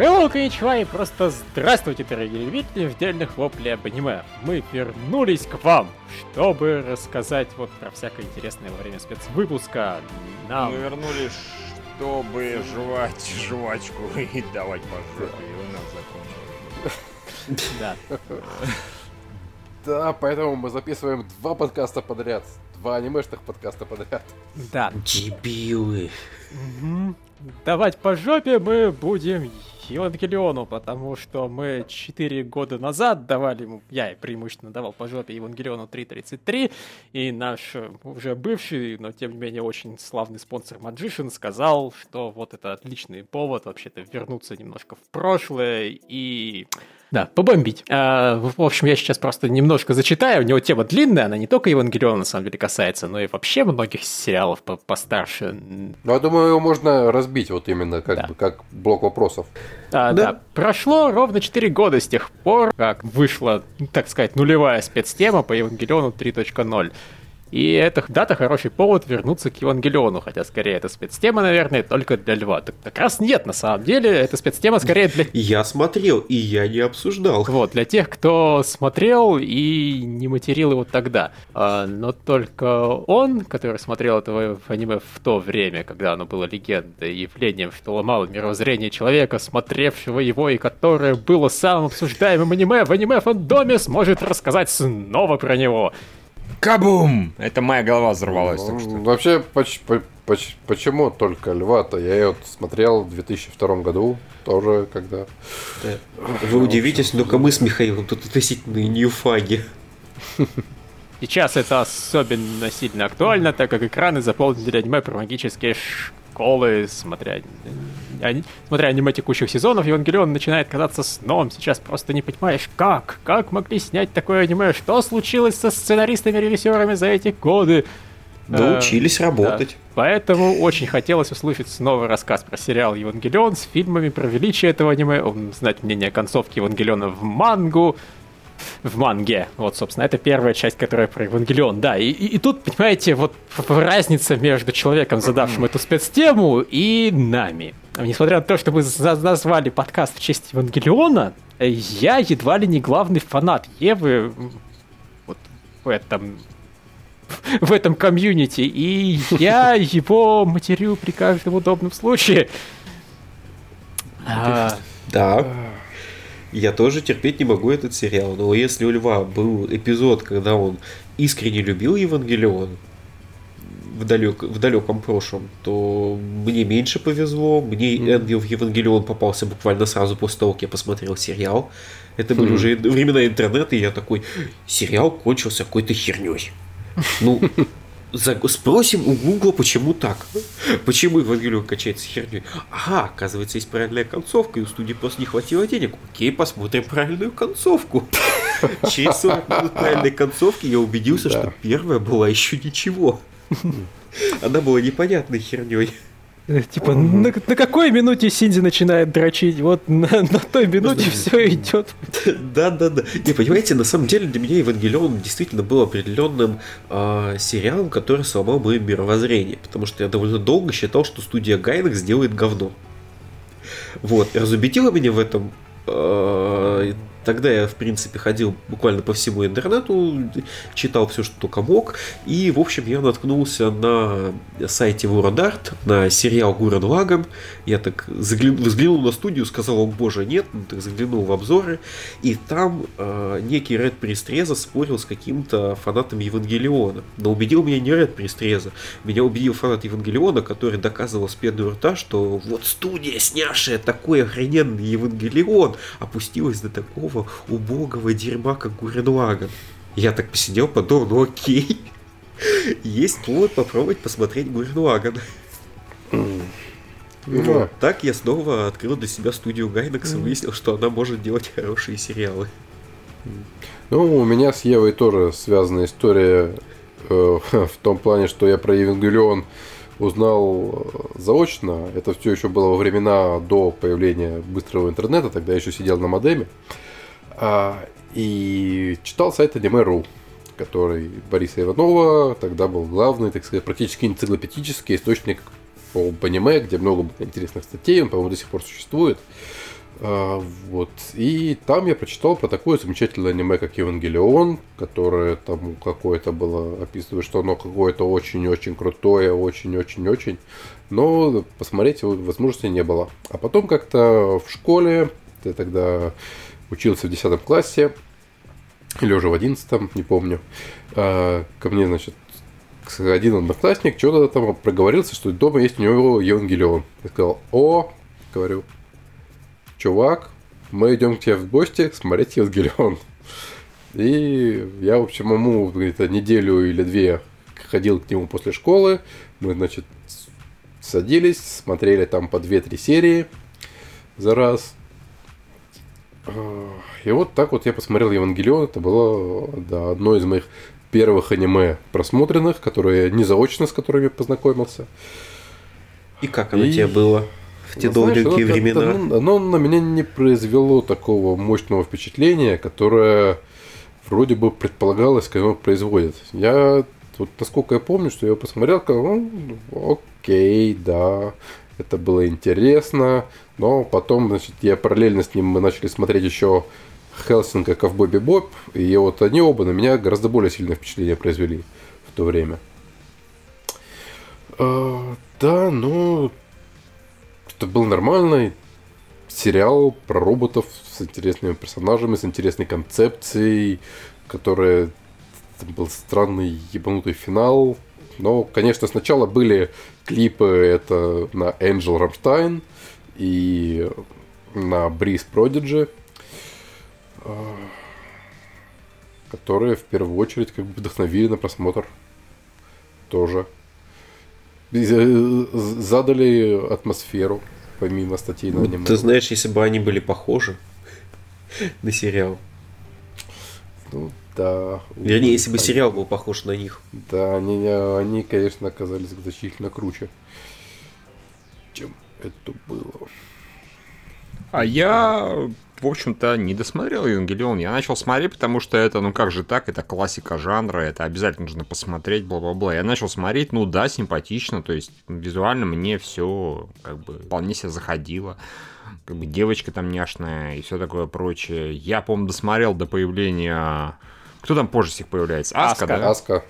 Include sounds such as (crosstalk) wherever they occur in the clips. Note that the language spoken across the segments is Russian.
Hello, и просто здравствуйте, дорогие любители вдельных воплей об аниме. Мы вернулись к вам, чтобы рассказать вот про всякое интересное во время спецвыпуска. Нам... Мы вернулись, чтобы жевать жвачку (laughs) и давать по жопе, и у нас закончилось. Да. Да, поэтому мы записываем два подкаста подряд. Два анимешных подкаста подряд. Да. Дебилы. Давать по жопе мы будем Евангелиону, потому что мы 4 года назад давали ему, я преимущественно давал по жопе Евангелиону 3.33, и наш э, уже бывший, но тем не менее очень славный спонсор Magician сказал, что вот это отличный повод вообще-то вернуться немножко в прошлое и да, побомбить. А, в общем, я сейчас просто немножко зачитаю. У него тема длинная, она не только Евангелиона на самом деле касается, но и вообще многих сериалов по постарше. Ну, я думаю, его можно разбить вот именно как, да. бы, как блок вопросов. А, да. да. Прошло ровно 4 года с тех пор, как вышла, так сказать, нулевая спецтема по Евангелиону 3.0. И это дата хороший повод вернуться к Евангелиону, хотя скорее это спецтема, наверное, только для Льва. Так как раз нет, на самом деле, это спецтема скорее для... (laughs) Я смотрел, и я не обсуждал. Вот, для тех, кто смотрел и не материл его тогда. А, но только он, который смотрел это аниме в то время, когда оно было легендой, явлением, что ломало мировоззрение человека, смотревшего его и которое было самым обсуждаемым аниме в аниме-фандоме, сможет рассказать снова про него. Кабум! Это моя голова взорвалась. Ну, что... Вообще, поч- поч- почему только льва-то? Я ее смотрел в 2002 году, тоже когда... Да. Вы удивитесь, но мы с Михаилом тут относительные ньюфаги. Сейчас это особенно сильно актуально, так как экраны заполнили аниме про магические школы, смотря, смотря аниме текущих сезонов, Евангелион начинает казаться сном. Сейчас просто не понимаешь, как? Как могли снять такое аниме? Что случилось со сценаристами-режиссерами за эти годы? Научились э, работать. Да. Поэтому очень хотелось услышать снова рассказ про сериал Евангелион с фильмами про величие этого аниме, знать мнение концовки Евангелиона в мангу, в манге. Вот, собственно, это первая часть, которая про Евангелион. Да, и, и, и тут, понимаете, вот разница между человеком, задавшим эту спецтему, и нами. Несмотря на то, что вы назвали подкаст в честь Евангелиона, я едва ли не главный фанат Евы вот в этом (laughs) в этом комьюнити, и я его матерю при каждом удобном случае. Да. Я тоже терпеть не могу этот сериал, но если у Льва был эпизод, когда он искренне любил Евангелион в, далек, в далеком прошлом, то мне меньше повезло. Мне mm. Энвил в Евангелион попался буквально сразу после того, как я посмотрел сериал. Это были mm. уже времена интернета, и я такой, сериал кончился какой-то херней. Ну, Спросим у Гугла, почему так. Почему Евангелион качается херней. Ага, оказывается, есть правильная концовка, и у студии просто не хватило денег. Окей, посмотрим правильную концовку. (laughs) Через 40 минут правильной концовки я убедился, да. что первая была еще ничего. Она была непонятной херней. Э, типа, на, на какой минуте Синди начинает дрочить? Вот на, на той минуте все идет. (laughs) Да, да, да. Не, понимаете, на самом деле для меня Евангелион действительно был определенным э, сериалом, который сломал мое мировоззрение. Потому что я довольно долго считал, что студия Гайнек сделает говно. Вот. И разубедила меня в этом э, Тогда я, в принципе, ходил буквально по всему интернету, читал все, что только мог. И, в общем, я наткнулся на сайте World Art, на сериал Гурен Лаган. Я так заглянул, взглянул на студию, сказал, о боже, нет. Ну, так заглянул в обзоры. И там э, некий Ред Пристреза спорил с каким-то фанатом Евангелиона. Но убедил меня не Ред Пристреза. Меня убедил фанат Евангелиона, который доказывал с пеной рта, что вот студия, снявшая такой охрененный Евангелион, опустилась до такого такого убогого дерьма, как Гурен Я так посидел, подумал, ну окей. Есть повод попробовать посмотреть Гурен Вот. Так я снова открыл для себя студию Гайнекс и выяснил, что она может делать хорошие сериалы. Ну, у меня с Евой тоже связана история э, (laughs) в том плане, что я про Евангелион узнал э, заочно. Это все еще было во времена до появления быстрого интернета, тогда я еще сидел на модеме. А, и читал сайт Аниме.ру, который Бориса Иванова тогда был главный, так сказать, практически энциклопедический источник по аниме, где много интересных статей, он, по-моему, до сих пор существует. А, вот. И там я прочитал про такое замечательное аниме, как Евангелион, которое там какое-то было, описывает, что оно какое-то очень-очень крутое, очень-очень-очень. Но посмотреть возможности не было. А потом как-то в школе, я тогда учился в 10 классе, или уже в 11, не помню, а, ко мне, значит, один одноклассник что-то там проговорился, что дома есть у него Евангелион. Я сказал, о, говорю, чувак, мы идем к тебе в гости смотреть Евангелион. И я, в общем, ему где-то неделю или две ходил к нему после школы. Мы, значит, садились, смотрели там по 2-3 серии за раз. И вот так вот я посмотрел Евангелион. Это было да, одно из моих первых аниме просмотренных, которые не заочно с которыми познакомился. И как оно и... тебе было? в те ну, долгие времена. Оно, оно на меня не произвело такого мощного впечатления, которое вроде бы предполагалось, как оно производит. Я вот насколько я помню, что я посмотрел, сказал, ну, окей, да, это было интересно, но потом, значит, я параллельно с ним мы начали смотреть еще Хелсинга, Ковбой Боб, и вот они оба на меня гораздо более сильное впечатление произвели в то время. А, да, ну, это был нормальный сериал про роботов с интересными персонажами, с интересной концепцией, которая там был странный ебанутый финал. Но, конечно, сначала были клипы это на Angel Rammstein и на Breeze Prodigy, а, которые в первую очередь как бы вдохновили на просмотр тоже. Э, задали атмосферу, помимо статей на аниме. Ты знаешь, если бы они были похожи (laughs) на сериал. Ну, да. Вернее, если бы сериал был похож на них. Да, они, они, конечно, оказались значительно круче, это было. А я в общем-то, не досмотрел Евангелион. Я начал смотреть, потому что это, ну как же так, это классика жанра, это обязательно нужно посмотреть, бла-бла-бла. Я начал смотреть, ну да, симпатично, то есть визуально мне все как бы вполне себе заходило. Как бы девочка там няшная и все такое прочее. Я, по-моему, досмотрел до появления... Кто там позже всех появляется? Аска, Аска да? Аска.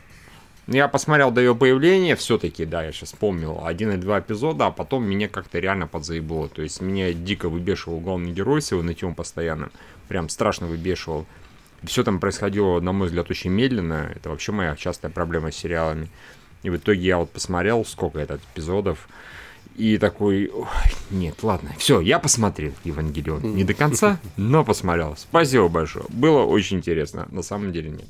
Я посмотрел до ее появления, все-таки, да, я сейчас вспомнил, один и два эпизода, а потом меня как-то реально подзаебало. То есть меня дико выбешивал главный герой с его нытьем постоянно. Прям страшно выбешивал. Все там происходило, на мой взгляд, очень медленно. Это вообще моя частая проблема с сериалами. И в итоге я вот посмотрел, сколько это эпизодов, и такой, нет, ладно, все, я посмотрел Евангелион. Не до конца, но посмотрел. Спасибо большое. Было очень интересно. На самом деле нет.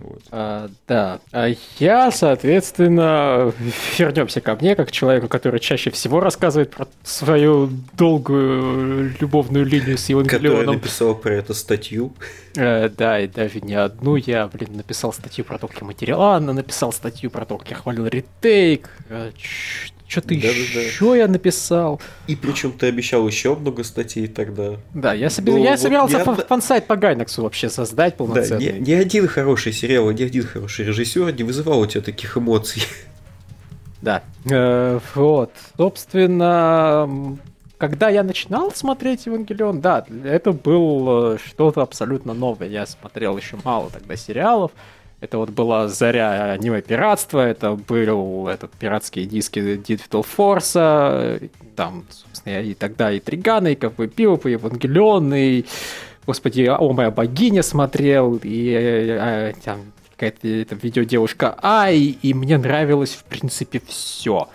Вот. А, да. А я, соответственно, вернемся ко мне, как человеку, который чаще всего рассказывает про свою долгую любовную линию с Евангелионом. Который написал про это статью. А, да, и даже не одну. Я, блин, написал статью про то, как я материал. Анна написал статью про то, как я хвалил ретейк. А, что-то да, еще да, да. я написал. И причем ты обещал еще много статей тогда. Да, я, себе, ну, я вот собирался я... фан-сайт по Гайнаксу вообще создать полноценный. Да, ни, ни один хороший сериал, ни один хороший режиссер не вызывал у тебя таких эмоций. Да. Э, вот. Собственно, когда я начинал смотреть Евангелион, да, это было э, что-то абсолютно новое. Я смотрел еще мало тогда сериалов. Это вот была заря аниме-пиратства, это был этот пиратские диски Digital Force, там, собственно, и тогда и Триганы, и Ковбой Пиво, и Евангелион, и, господи, О, моя богиня смотрел, и а, там какая-то видеодевушка Ай, и мне нравилось, в принципе, все.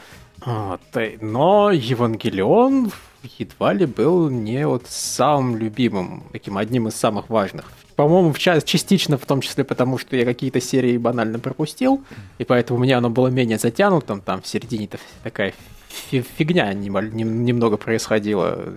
Вот. Но Евангелион едва ли был не вот самым любимым, таким одним из самых важных по-моему, в час, частично в том числе потому, что я какие-то серии банально пропустил, и поэтому у меня оно было менее затянутым, там в середине-то такая фигня немного происходила.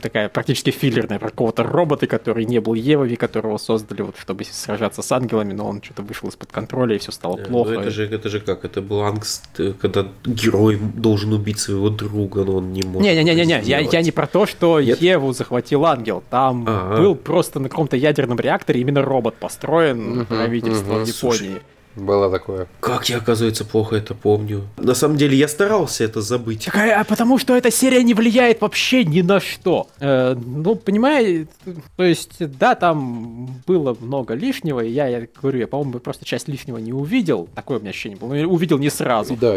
Такая практически филлерная про какого-то робота, который не был Евови, которого создали, вот, чтобы сражаться с ангелами, но он что-то вышел из-под контроля, и все стало плохо. Ну это же, это же как? Это был ангст, э, когда герой должен убить своего друга, но он не может. Не-не-не, я, я не про то, что Нет? Еву захватил ангел. Там ага. был просто на каком-то ядерном реакторе именно робот построен угу, правительством угу, Японии. Слушай, Было такое. Как я, оказывается, плохо это помню. На самом деле, я старался это забыть. Так, а, а потому что эта серия не влияет вообще ни на что. Э, ну, понимаете, то есть, да, там было много лишнего, и я, я говорю, я, по-моему, просто часть лишнего не увидел. Такое у меня ощущение было. Увидел не сразу. Да,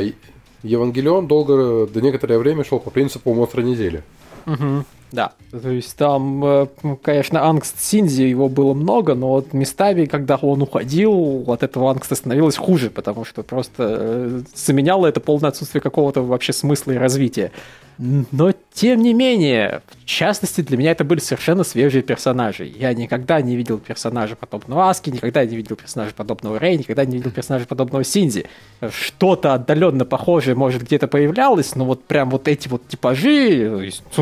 Евангелион долго, до некоторое время шел по принципу монстра недели. Мгм. Да, то есть там, э, конечно, ангст Синзи его было много, но вот местами, когда он уходил, от этого ангста становилось хуже, потому что просто э, заменяло это полное отсутствие какого-то вообще смысла и развития. Но, тем не менее, в частности, для меня это были совершенно свежие персонажи. Я никогда не видел персонажа подобного Аски, никогда не видел персонажа подобного Рэй, никогда не видел персонажа подобного Синзи. Что-то отдаленно похожее, может, где-то появлялось, но вот прям вот эти вот типажи, то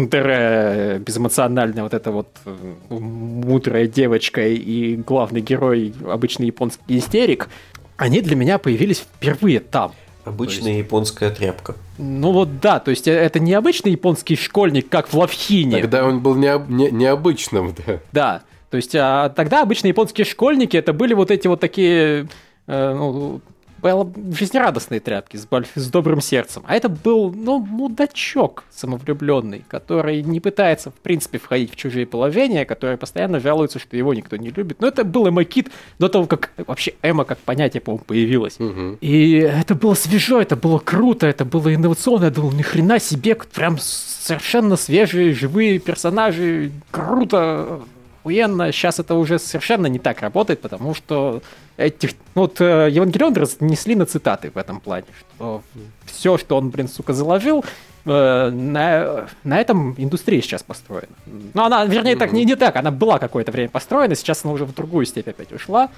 есть Цундере безэмоциональная вот эта вот э, мудрая девочка и главный герой, обычный японский истерик, они для меня появились впервые там. Обычная японская тряпка. Ну вот да, то есть э, это не обычный японский школьник, как в Лавхине. Тогда он был необ- не- необычным, да. Да. То есть а, тогда обычные японские школьники это были вот эти вот такие э, ну, бел- жизнерадостные тряпки с, боль- с добрым сердцем. А это был, ну, мудачок самовлюбленный, который не пытается, в принципе, входить в чужие положения, который постоянно жалуется, что его никто не любит. Но это был эмо-кит до того, как вообще эмо как понятие, по-моему, появилось. Мгм. И это было свежо, это было круто, это было инновационно, я думал, ни хрена себе, прям совершенно свежие, живые персонажи, круто, охуенно. Сейчас это уже совершенно не так работает, потому что этих, ну вот э, Евангелион разнесли на цитаты в этом плане, что все, что он, блин, сука, заложил, э, на, на этом индустрия сейчас построена. Ну, она, вернее, так не, не так, она была какое-то время построена, сейчас она уже в другую степь опять ушла.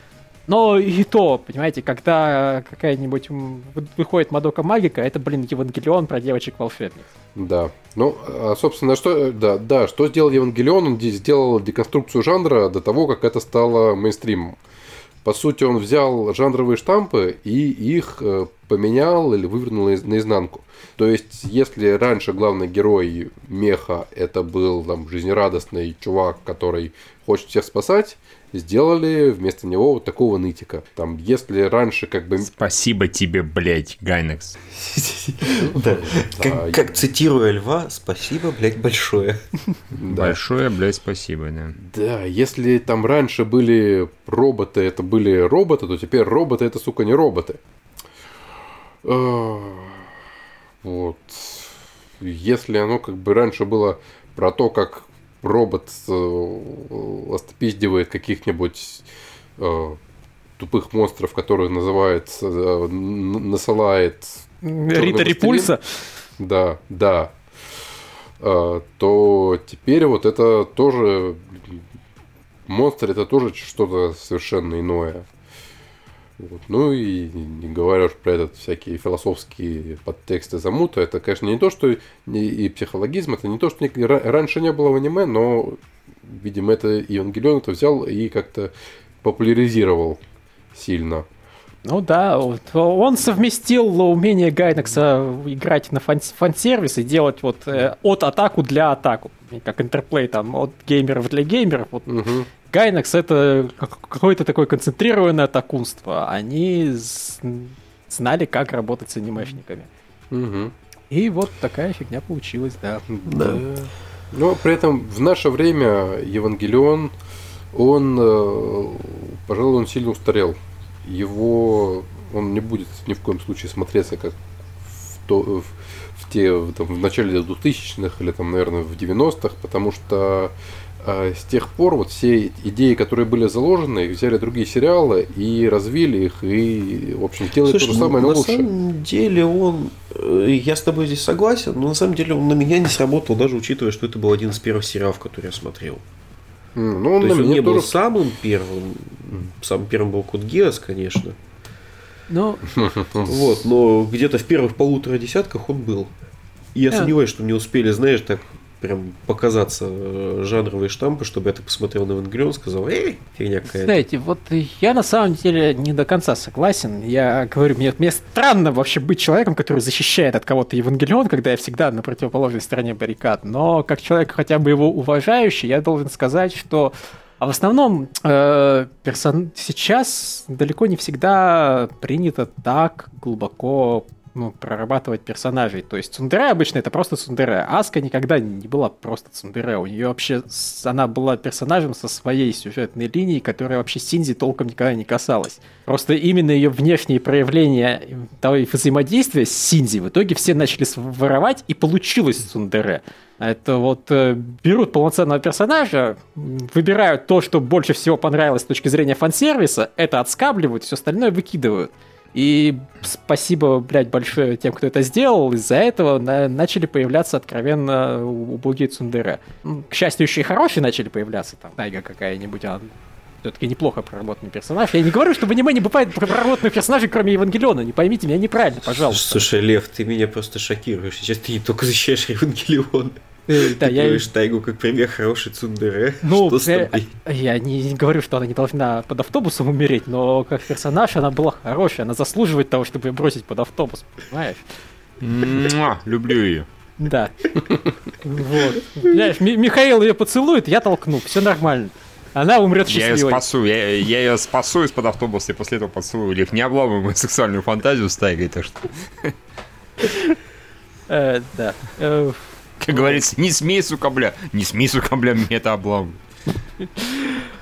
Но и то, понимаете, когда какая-нибудь выходит Мадока Магика, это, блин, Евангелион про девочек-волшебниц. Да. Ну, а, собственно, что, да, да, что сделал Евангелион? Он де- сделал деконструкцию жанра до того, как это стало мейнстримом. По сути, он взял жанровые штампы и их э, поменял или вывернул из- наизнанку. То есть, если раньше главный герой меха это был там жизнерадостный чувак, который хочет всех спасать, сделали вместо него вот такого нытика. Там, если раньше как бы... Спасибо тебе, блядь, Гайнекс. (laughs) Как, цитируя льва, спасибо, блядь, большое. (laughs) Большое, блядь, спасибо, да. Да, если там раньше были роботы, это были роботы, то теперь роботы это, сука, не роботы. А, Вот. Если оно как бы раньше было про то, как робот э, отпиздивает каких-нибудь э, тупых монстров, которые называет, э, насылает Рита? Репульса. да, да. То теперь вот это тоже монстр это тоже что-то совершенно иное. Вот. Ну и не говоря уж про этот всякие философские подтексты замута, это, конечно, не то, что и психологизм, это не то, что не- раньше не было в аниме, но, видимо, это Евангелион это взял и как-то популяризировал сильно. Ну да, вот он совместил умение Гайнекса играть на фан- фан-сервис и делать вот э, от атаку для атаку. Как интерплей там от геймеров для геймеров. Вот Мгм. Гайнекс это как- какое-то такое концентрированное атакунство. Они знали, как работать с анимешниками. Мгм. И вот такая фигня получилась, да. Да. Но при этом в наше время Евангелион, он, э, пожалуй, он сильно устарел. Его, он не будет ни в коем случае смотреться как в, то, в, в те, в, там, в начале 2000-х или там, наверное, в 90-х, потому что с тех пор вот все идеи, которые были заложены, их взяли другие сериалы и развили их, и, в общем, делают то же самое, но на лучше. самом деле он... э, Я с тобой здесь согласен, но на самом деле он на меня не сработал, даже учитывая, что это был один из первых сериалов, который я смотрел. Ну, он То на есть он не был тоже самым первым. Самым первым был Код Гиас, конечно. Ну, (laughs) Вот, но где-то в первых полутора десятках он был. И я сомневаюсь, что не успели, знаешь, так прям показаться э, жанровые штампы, чтобы я так посмотрел на Евангелион, сказал, эй, фигня какая-то. Знаете, вот я на самом деле не до конца согласен. Я говорю, мне, мне странно вообще быть человеком, который защищает от кого-то Евангелион, когда я всегда на противоположной стороне баррикад. Но как человек хотя бы его уважающий, я должен сказать, что А в основном э, персон... сейчас далеко не всегда принято так глубоко ну, прорабатывать персонажей. То есть Цундере обычно это просто Цундере. Аска никогда не была просто Цундере. У нее вообще она была персонажем со своей сюжетной линией, которая вообще Синзи толком никогда не касалась. Просто именно ее внешние проявления того взаимодействия с Синзи в итоге все начали воровать, и получилось Цундере. Это вот э, берут полноценного персонажа, выбирают то, что больше всего понравилось с точки зрения фан-сервиса, это отскабливают, все остальное выкидывают. И спасибо, блядь, большое тем, кто это сделал. Из-за этого на- начали появляться откровенно убогие цундеры. К счастью, еще и хорошие начали появляться. Там Тайга какая-нибудь, она все-таки неплохо проработанный персонаж. Я не говорю, что в аниме не бывает проработанных персонажей, кроме Евангелиона. Не поймите меня неправильно, пожалуйста. Слушай, Лев, ты меня просто шокируешь. Сейчас ты не только защищаешь Евангелион. Э, Да, ты я... говоришь Тайгу как пример хороший Цундере. Ну, Что э, тобой? я не, говорю, что она не должна под автобусом умереть, но как персонаж она была хорошая, она заслуживает того, чтобы ее бросить под автобус, понимаешь? Муа, Люблю ее. Да. Вот. Знаешь, Ми- Михаил ее поцелует, я толкну, все нормально. Она умрет Я ее счастливой. спасу, я, я ее спасу из-под автобуса и после этого поцелую. Лев, не обламывай мою сексуальную фантазию с Тайгой, так что, Э, да. Как говорится, не смей, сука, бля, не смей, сука, бля, мне это обламывать.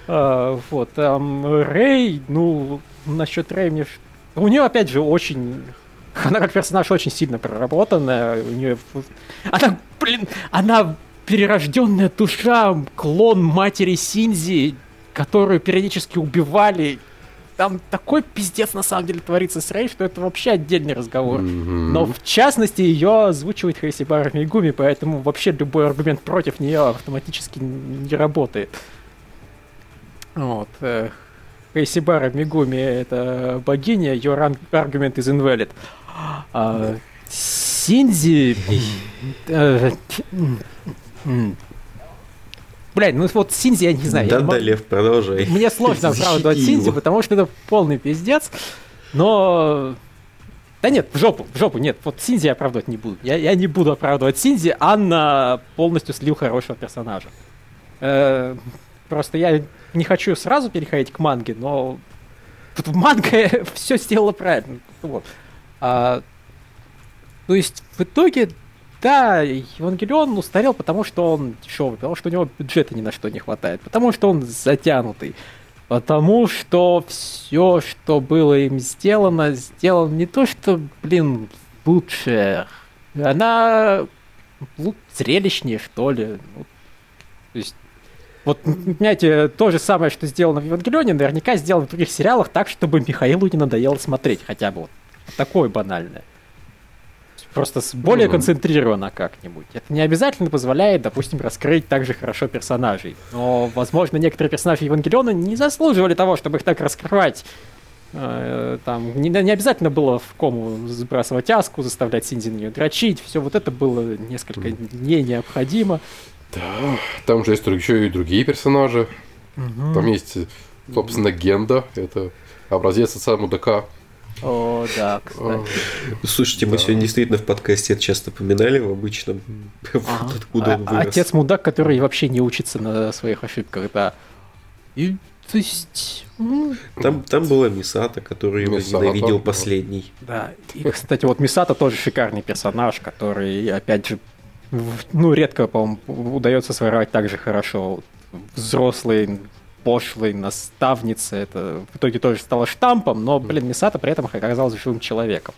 а, вот, там Рэй, ну, насчет Рэй мне... У нее, опять же, очень... Она как персонаж очень сильно проработанная. У нее... Она, блин, она перерожденная душа, клон матери Синзи, которую периодически убивали. Там такой пиздец на самом деле творится с Рэй, что это вообще отдельный разговор. Мгм. Но в частности ее озвучивает Хейсибара Мигуми, поэтому вообще любой аргумент против нее автоматически не работает. Вот. э, Хейсибара Мигуми это богиня, ее аргумент is invalid. А, Синзи... Блядь, ну вот Синзи я не знаю. Да-да, могу- Лев, продолжай. мне сложно оправдывать Синди, его. потому что это полный пиздец. Но... Да нет, в жопу, в жопу, нет, вот Синди я оправдывать не буду. Я, я не буду оправдывать Синди, Анна полностью слил хорошего персонажа. Э, просто я не хочу сразу переходить к манге, но тут в манге (laughs) все сделала правильно. Вот. А, то есть в итоге, да, Евангелион устарел, потому что он дешевый, потому что у него бюджета ни на что не хватает, потому что он затянутый, потому что все, что было им сделано, сделано не то, что, блин, лучше, она зрелищнее, что ли. Ну, то есть, вот, понимаете, то же самое, что сделано в Евангелионе, наверняка сделано в других сериалах так, чтобы Михаилу не надоело смотреть хотя бы вот такое банальное. Просто с- более Мгм. концентрировано как-нибудь. Это не обязательно позволяет, допустим, раскрыть также хорошо персонажей. Но, возможно, некоторые персонажи Евангелиона не заслуживали того, чтобы их так раскрывать. Э, Там не, не обязательно было в кому сбрасывать аску, заставлять Синди на нее дрочить. Все вот это было несколько не необходимо. Там же есть еще и другие персонажи. Там есть, собственно, Генда. Это образец отца мудака. О, да, кстати. Слушайте, мы сегодня действительно в подкасте это часто поминали в обычном. (laughs) Вот. Откуда он А- вырос. Отец мудак, который вообще не учится на своих ошибках, да. И, то есть, м, Там, там была Мисата, которую Мисата, ненавидел последний. да. И, кстати, вот Мисата тоже шикарный персонаж, который, опять же, ну, редко, по-моему, удается своровать так же хорошо. Взрослый, пошлый, наставница, это в итоге тоже стало штампом, но, блин, Мисата при этом оказался живым человеком.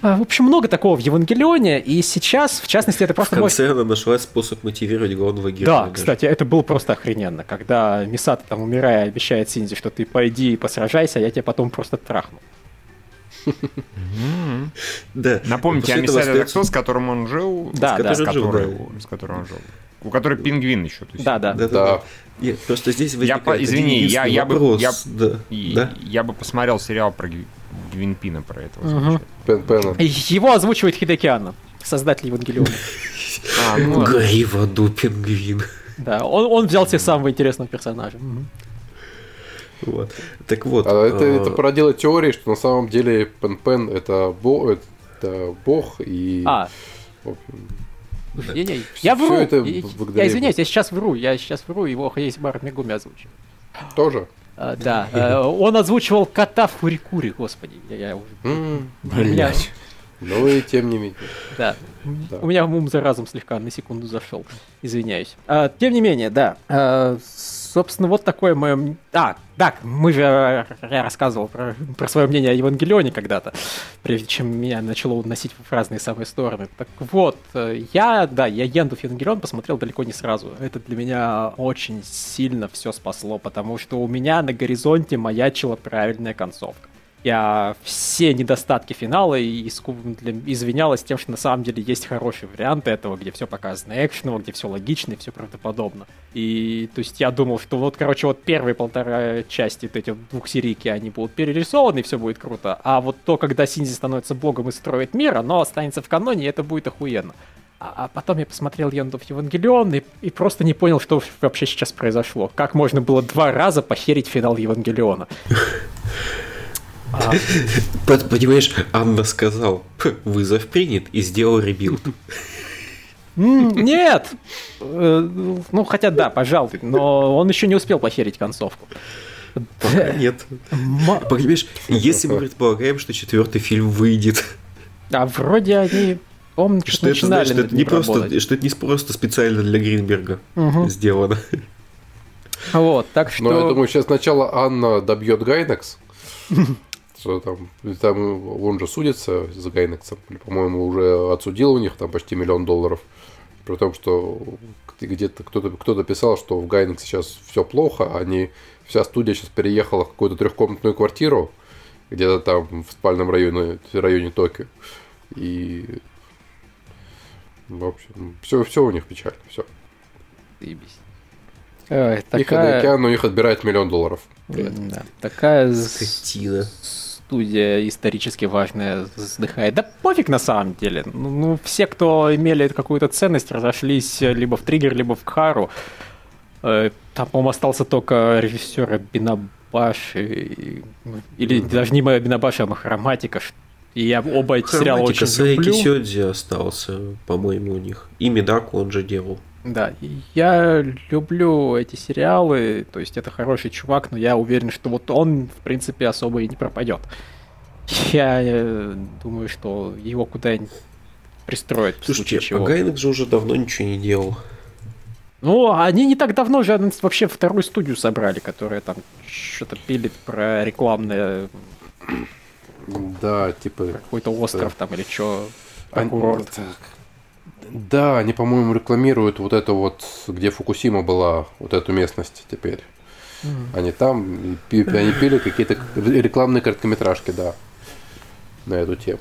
А, В общем, много такого в Евангелионе, и сейчас, в частности, это В просто может конце она нашла способ мотивировать главного героя. Да, даже. кстати, это было просто охрененно, когда Мисата там умирая обещает Синзи, что ты пойди и посражайся, а я тебя потом просто трахну. Да. Напомните, а Мисада это кто, с которым он жил? Да, с, да. с которым он жил. У которой пингвин еще. то есть. Да, да. Да, да, Да. Нет, просто здесь возникает один извини, я- я бы- я- Да, И да. я бы посмотрел сериал про Гви- Гвинпина про этого. Пен Пена. И Его озвучивает Хидеки Анно, создатель Евангелиона. А, (laughs) ну. Гори в аду, пингвин. Да, он, он взял себе самого интересного персонажа. Вот. Так вот. А это, э, это породило теории, что на самом деле Пен Пен это, бо, это бог и... А, Не, не, я вру. это Я- благодаря Я извиняюсь, я сейчас вру. Я сейчас вру, его есть бар Мегуми озвучил. Тоже? А, Да, э, он озвучивал кота в Фурикуре, господи. Я, я уже- у меня- Ну и тем не менее. Да. Да. У меня ум за разум слегка на секунду зашел. Извиняюсь. А, тем не менее, да. А, собственно, вот такое мое... А, так, мы же... э, Я рассказывал про, про свое мнение о Евангелионе когда-то, прежде чем меня начало уносить в разные самые стороны. Так вот, э, я, да, я Ендов Евангелион посмотрел далеко не сразу. Это для меня очень сильно все спасло, потому что у меня на горизонте маячила правильная концовка. Я все недостатки финала и извинялась тем, что на самом деле есть хорошие варианты этого, где все показано экшеново, где все логично и все правдоподобно. И то есть я думал, что вот, короче, вот первые полтора части вот эти вот двух серийки, они будут перерисованы, и все будет круто. А вот то, когда Синдзи становится богом и строит мир, оно останется в каноне, и это будет охуенно. А, а потом я посмотрел End of Evangelion и, и просто не понял, что вообще сейчас произошло. Как можно было два раза похерить финал Евангелиона. (laughs) Под- Понимаешь, Анно сказал, «Х, вызов принят и сделал rebuild. Нет! Э, Ну, хотя да, пожалуй, но он еще не успел похерить концовку. Пока нет. Ма- Понимаешь, если мы предполагаем, что четвертый фильм выйдет, А вроде они, помню, что что это, знаешь, что это не просто, что это не просто специально для Гринберга Мгм. сделано. Вот, так что... Но я думаю, сейчас сначала Анна добьет Гайнекс. Там, там он же судится за Гайнексом. Или, По-моему, уже отсудил у них там почти миллион долларов. При том, что где-то кто-то кто писал, что в Гайнекс сейчас все плохо. Они, вся студия сейчас переехала в какую-то трехкомнатную квартиру. Где-то там в спальном районе, в районе Токио. И в общем, все, все у них печально. Все. Заебись. Ой, Их такая... океан у них отбирает миллион долларов. Да, такая Скотина. Студия исторически важная вздыхает. Да пофиг на самом деле. Ну, ну, все, кто имели какую-то ценность, разошлись либо в Триггер, либо в Кару. Э, Там, по-моему, остался только режиссер Бинабаш и- или даже не Бинабаш, а Махараматика. Ш- И я оба эти Хроматика очень Сайки люблю. Сёдзи остался, по-моему, у них. И Медаку он же делал. Да, я люблю эти сериалы, то есть это хороший чувак, но я уверен, что вот он, в принципе, особо и не пропадет. Я э, думаю, что его куда-нибудь пристроят в Слушайте, случае чего. а Гайнек же уже давно ничего не делал. Ну, они не так давно же вообще вторую студию собрали, которая там что-то пилит про рекламное Да, типа... какой-то остров там или что. Курорт. так. Да, они, по-моему, рекламируют вот это вот, где Фукусима была, вот эту местность теперь. Они там, и пи- они пили какие-то рекламные короткометражки, да, на эту тему.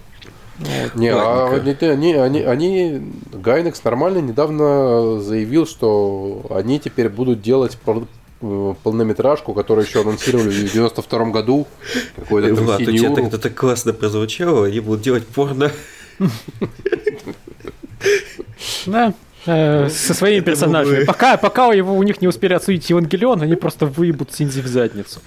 Не, а они, они, они, Гайнекс нормально недавно заявил, что они теперь будут делать э, полнометражку, которую еще анонсировали в 92 году. Какой-то там Влад, у тебя тогда так классно прозвучало, они будут делать порно. (laughs) Да. э, со своими персонажами. Пока, пока у, его, у них не успели отсудить Евангелион, они просто выебут Синзи в задницу.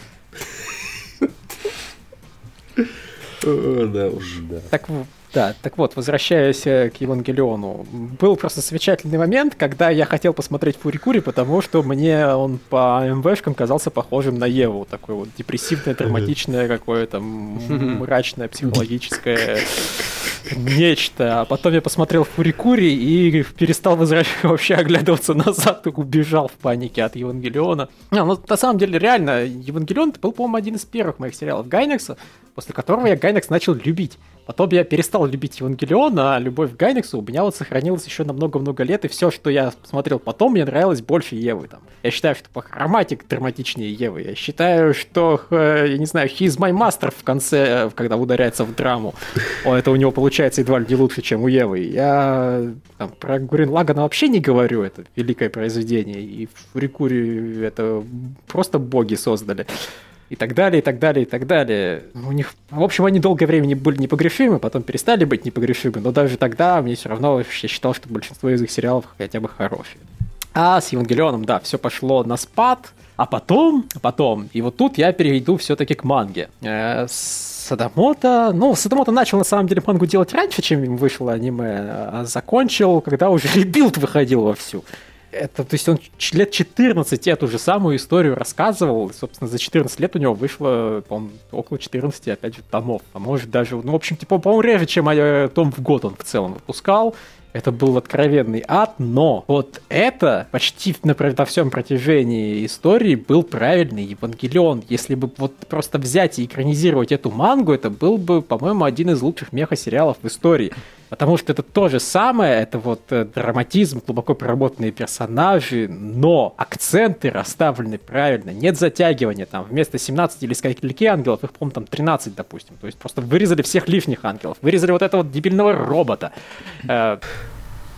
Да уж. Так, в- да, так вот, возвращаясь э, к Евангелиону, был просто замечательный момент, когда я хотел посмотреть Фурикури, потому что мне он по МВшкам казался похожим на Еву, такое вот депрессивное, драматичное какое-то мрачное, психологическое нечто. А потом я посмотрел Фурикури и перестал возвращаться, (laughs) вообще оглядываться назад и убежал в панике от Евангелиона. Не, ну, на самом деле, реально, Евангелион был, по-моему, один из первых моих сериалов Гайнекса, после которого я Гайнекс начал любить. Потом я перестал любить Евангелион, а любовь к Гайнексу у меня вот сохранилась еще на много-много лет, и все, что я смотрел потом, мне нравилось больше Евы. Там. Я считаю, что Хроматик драматичнее Евы. Я считаю, что, э, я не знаю, He's My Master в конце, э, когда ударяется в драму, о, это у него получается едва ли не лучше, чем у Евы. Я там, про Гурин Лагана вообще не говорю, это великое произведение, и в Фурикуре это просто боги создали и так далее, и так далее, и так далее. У них, в общем, они долгое время не были непогрешимы, потом перестали быть непогрешимы, но даже тогда мне все равно, я считал, что большинство из их сериалов хотя бы хорошие. А с Евангелионом, да, все пошло на спад, а потом, а потом, и вот тут я перейду все-таки к манге. Э, Садамото, ну, Садамото начал на самом деле мангу делать раньше, чем вышло аниме, а закончил, когда уже (laughs) rebuild выходил вовсю. Это, то есть он лет 14 эту же самую историю рассказывал, и, собственно, за 14 лет у него вышло, по около 14, опять же, томов. А может даже, ну, в общем, типа, по-моему, реже, чем э, том в год он в целом выпускал. Это был откровенный ад, но вот это почти на, на всем протяжении истории был правильный Евангелион. Если бы вот просто взять и экранизировать эту мангу, это был бы, по-моему, один из лучших меха-сериалов в истории. Потому что это то же самое, это вот э, драматизм, глубоко проработанные персонажи, но акценты расставлены правильно, нет затягивания, там вместо 17 или скольки ангелов, их, по-моему, там 13, допустим. То есть просто вырезали всех лишних ангелов, вырезали вот этого дебильного робота.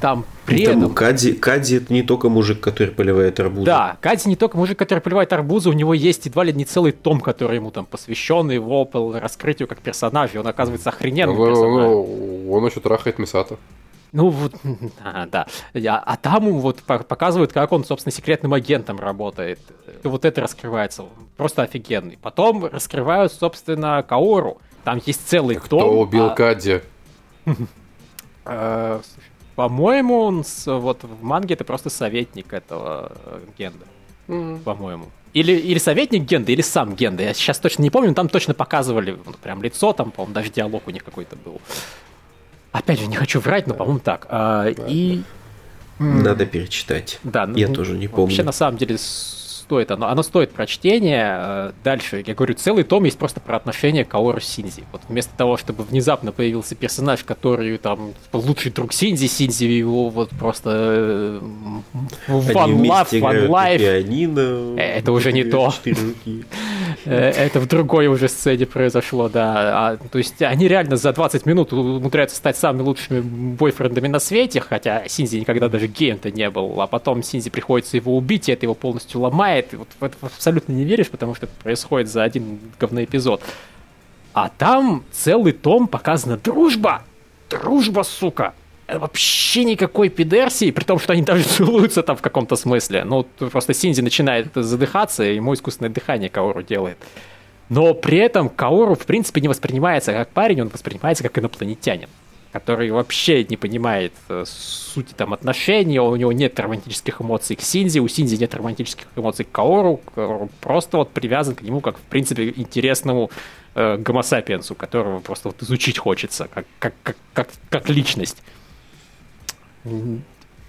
Там при Там этом... Кади, Кади это не только мужик, который поливает арбузы. Да, Кади не только мужик, который поливает арбузы, у него есть едва ли не целый том, который ему там посвящен его по раскрытию как персонажа, он оказывается охрененным ну, персонажем. Он еще трахает Мисата. Ну вот, (laughs) а, да. А там вот показывают, как он, собственно, секретным агентом работает. И вот это раскрывается. Просто офигенный. Потом раскрывают, собственно, Каору. Там есть целый Кто том. Кто убил а... Кадди? (laughs) По-моему, он с, вот в манге это просто советник этого э, Генда. Mm. По-моему. Или, или советник Генда, или сам Генда. Я сейчас точно не помню, но там точно показывали ну, прям лицо, там, по-моему, даже диалог у них какой-то был. Опять же, не хочу врать, но, по-моему, так. А, и... Надо перечитать. Да, я ну, тоже не помню. Вообще, на самом деле, стоит, оно, оно стоит прочтения. Э, дальше, я говорю, целый том есть просто про отношения Каору с Синзи. Вот вместо того, чтобы внезапно появился персонаж, который там лучший друг Синзи, Синзи его вот просто one love, one life. Пианино, это уже не то. (laughs) Э, это в другой уже сцене произошло, да. А, то есть они реально за 20 минут умудряются стать самыми лучшими бойфрендами на свете, хотя Синзи никогда даже геем-то не был. А потом Синзи приходится его убить, и это его полностью ломает знает, вот в это абсолютно не веришь, потому что это происходит за один говный эпизод. А там целый том показана дружба. Дружба, сука. Это вообще никакой пидерсии, при том, что они даже (laughs) целуются там в каком-то смысле. Ну, просто Синзи начинает задыхаться, и ему искусственное дыхание Каору делает. Но при этом Каору, в принципе, не воспринимается как парень, он воспринимается как инопланетянин который вообще не понимает э, сути там отношений, у него нет романтических эмоций к Синзи, у Синзи нет романтических эмоций к Каору, Каору просто вот привязан к нему как, в принципе, интересному э, гомосапиенсу, которого просто вот изучить хочется, как, как, как, как, как личность.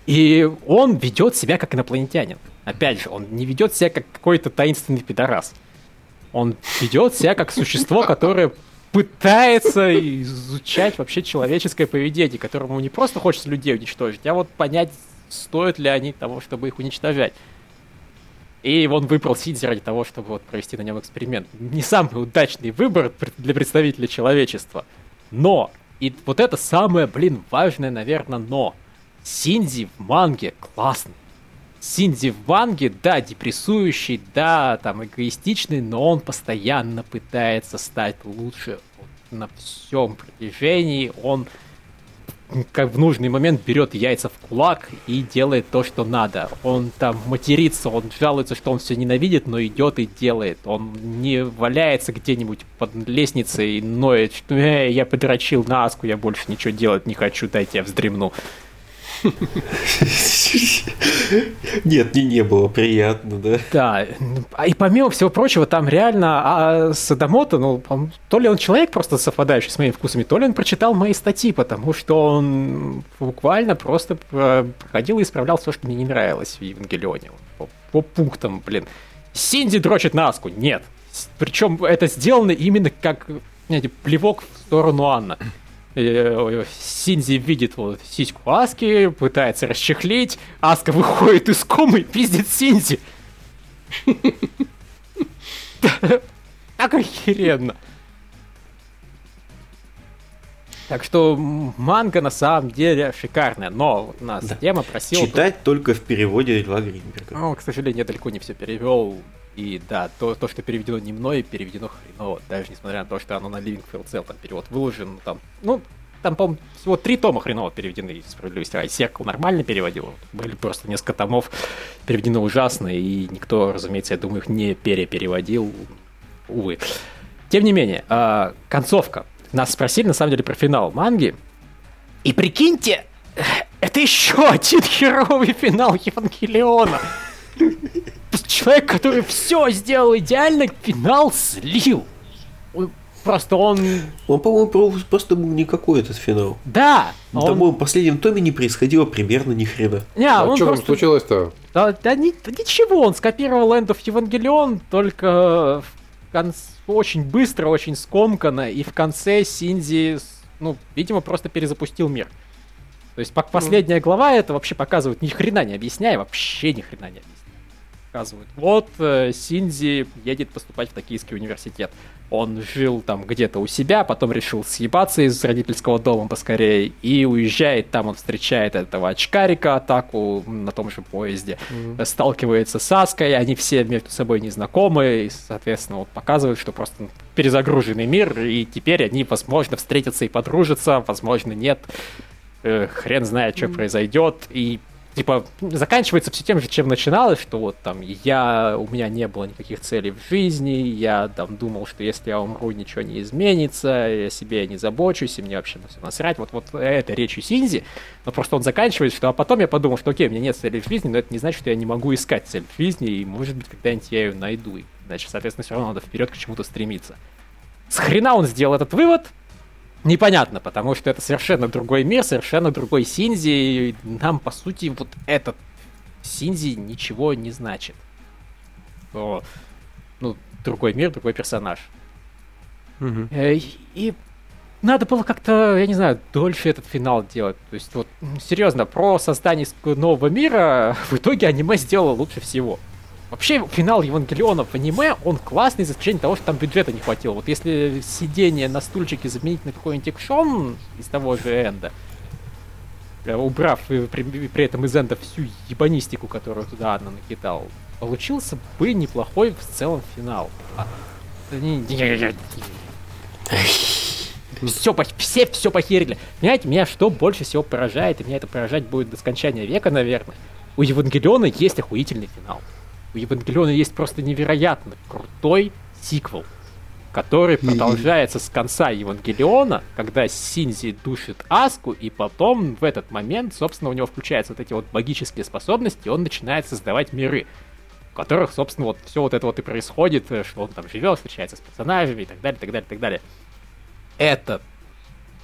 И он ведет себя как инопланетянин. Опять же, он не ведет себя как какой-то таинственный пидорас. Он ведет себя как существо, которое пытается изучать вообще человеческое поведение, которому не просто хочется людей уничтожить, а вот понять, стоят ли они того, чтобы их уничтожать. И он выбрал Сидзи ради того, чтобы вот провести на нем эксперимент. Не самый удачный выбор для представителя человечества. Но, и вот это самое, блин, важное, наверное, но. Синди в манге классный. Синди в манге, да, депрессующий, да, там эгоистичный, но он постоянно пытается стать лучше на всем протяжении. Он как в нужный момент берет яйца в кулак и делает то, что надо. Он там матерится, он жалуется, что он все ненавидит, но идет и делает. Он не валяется где-нибудь под лестницей и ноет, что э, я подрочил на аску, я больше ничего делать не хочу, дайте я вздремну. Нет, мне не было приятно, да. Да, а и помимо всего прочего, там реально а Садамото, ну, то ли он человек просто совпадающий с моими вкусами, то ли он прочитал мои статьи, потому что он буквально просто проходил и исправлял все, что мне не нравилось в Евангелионе. По, по пунктам, блин. Синди дрочит на Аску. Нет. Причем это сделано именно как знаете, плевок в сторону Анна. Э, Синзи видит вот сиську Аски, пытается расчехлить, Аска выходит из комы и пиздит Синзи. (laughs) Так охеренно. Так что манга на самом деле шикарная, но у нас да. тема просила... Читать только в переводе Льва Гринберга. Ну, к сожалению, я далеко не все перевел. И да, то, то, что переведено не мной, переведено хреново. Даже несмотря на то, что оно на Living Field там перевод выложен, там, ну, там, по-моему, всего три тома хреново переведены справедливости. А Серкл нормально переводил. Были просто несколько томов переведены ужасно, и никто, разумеется, я думаю, их не перепереводил. Увы. Тем не менее, э, концовка. Нас спросили, на самом деле, про финал манги. И прикиньте, это еще один (laughs) херовый финал Евангелиона. Человек, который все сделал идеально, финал слил. Просто он... Он, по-моему, просто был никакой этот финал. Да. Он... Там в последнем томе не происходило примерно ни хрена. Не, а что просто... там случилось-то? Да, да, ни, ничего, он скопировал End of Evangelion, только в конце очень быстро, очень скомканно, и в конце Синзи, ну, видимо, просто перезапустил мир. То есть последняя глава это вообще показывает ни хрена не объясняя, вообще ни хрена не объясняя. Показывают. Вот э, Синзи едет поступать в Токийский университет. Он жил там где-то у себя, потом решил съебаться из родительского дома поскорее и уезжает. Там он встречает этого очкарика атаку на том же поезде, mm-hmm. сталкивается с Аской, они все между собой незнакомы, и, соответственно, вот показывают, что просто перезагруженный мир, и теперь они, возможно, встретятся и подружатся, возможно, нет. Э, хрен знает, что mm-hmm. произойдет. И типа, заканчивается все тем чем начиналось, что вот там я, у меня не было никаких целей в жизни, я там думал, что если я умру, ничего не изменится, я себе не забочусь, и мне вообще на все насрать. Вот, вот это речь Синзи, но просто он заканчивает, что а потом я подумал, что окей, у меня нет цели в жизни, но это не значит, что я не могу искать цель в жизни, и может быть когда-нибудь я ее найду. И, значит, соответственно, все равно надо вперед к чему-то стремиться. С хрена он сделал этот вывод, непонятно, потому что это совершенно другой мир, совершенно другой Синзи, и нам, по сути, вот этот Синзи ничего не значит. То, ну, другой мир, другой персонаж. Угу. И надо было как-то, я не знаю, дольше этот финал делать. То есть, вот, серьезно, про создание нового мира (laughs) в итоге аниме сделало лучше всего. Вообще, финал Евангелиона в аниме, он классный, за исключением того, что там бюджета не хватило. Вот если сидение на стульчике заменить на какой-нибудь экшон из того же Энда, убрав при, при этом из Энда всю ебанистику, которую туда Анна накидал, получился бы неплохой в целом финал. А, все, все, все похерили. Понимаете, меня что больше всего поражает, и меня это поражать будет до скончания века, наверное. У Евангелиона есть охуительный финал. У Евангелиона есть просто невероятно крутой сиквел, который продолжается с конца Евангелиона, когда Синзи душит Аску, и потом в этот момент, собственно, у него включаются вот эти вот магические способности, и он начинает создавать миры, в которых, собственно, вот все вот это вот и происходит, э, что он там живет, встречается с персонажами и так далее, так далее, так далее. Это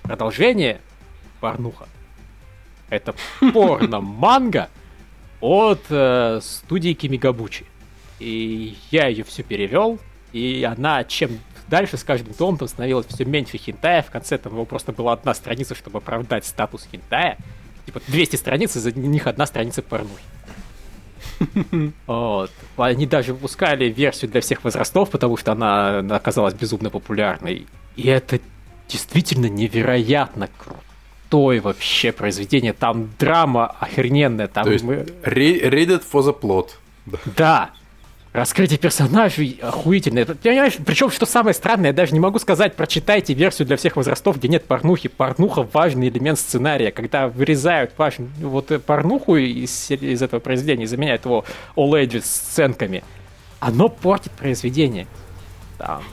продолжение порнуха. Это (laughs) порно-манга, от э, студии Кимигабучи. И я ее все перевел, и она чем дальше с каждым томом там становилось все меньше хентая. В конце там его просто была одна страница, чтобы оправдать статус хентая. Типа 200 страниц, из них одна страница порнухи. (laughs) Вот. Они даже выпускали версию для всех возрастов, потому что она оказалась безумно популярной. И это действительно невероятно круто крутое вообще произведение. Там драма охрененная. Там То есть, мы... read for the plot. Да. да. Раскрытие персонажей охуительное. Понимаешь, причем, что самое странное, я даже не могу сказать, прочитайте версию для всех возрастов, где нет порнухи. Порнуха важный элемент сценария. Когда вырезают ваш, вот э, порнуху из, из этого произведения, заменяют его all ages сценками, оно портит произведение. Там.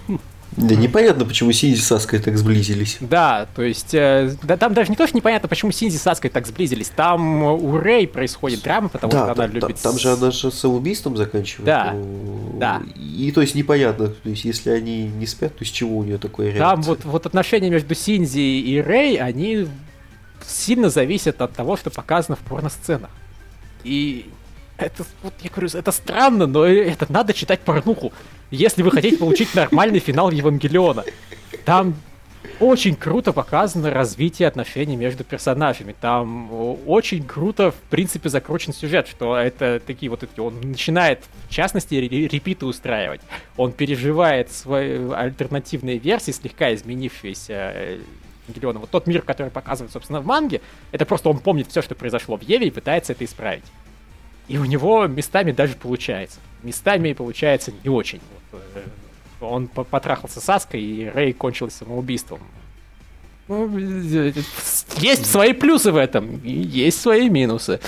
Да непонятно, почему Синзи с Саской так сблизились. Да, то есть, э, да, там даже не то, что непонятно, почему Синзи с Саской так сблизились. Там у Рэй происходит драма, потому да, что она любит... Там, там же она же самоубийством заканчивает. Да, ну, да. И то есть непонятно, то есть если они не спят, то с чего у нее такое реакция? Там вот, вот отношения между Синзи и Рэй, они сильно зависят от того, что показано в порно-сценах. И это, вот я говорю, это странно, но это надо читать порнуху если вы хотите получить нормальный финал Евангелиона. Там очень круто показано развитие отношений между персонажами. Там очень круто, в принципе, закручен сюжет, что это такие вот эти... Он начинает, в частности, репиты устраивать. Он переживает свои альтернативные версии, слегка изменившиеся э, Евангелиона. Вот тот мир, который показывает, собственно, в манге, это просто он помнит все, что произошло в Еве и пытается это исправить. И у него местами даже получается. Местами получается не очень. Вот, э, он потрахался с Аской, и Рэй кончился самоубийством. Ну, есть свои плюсы в этом, и есть свои минусы.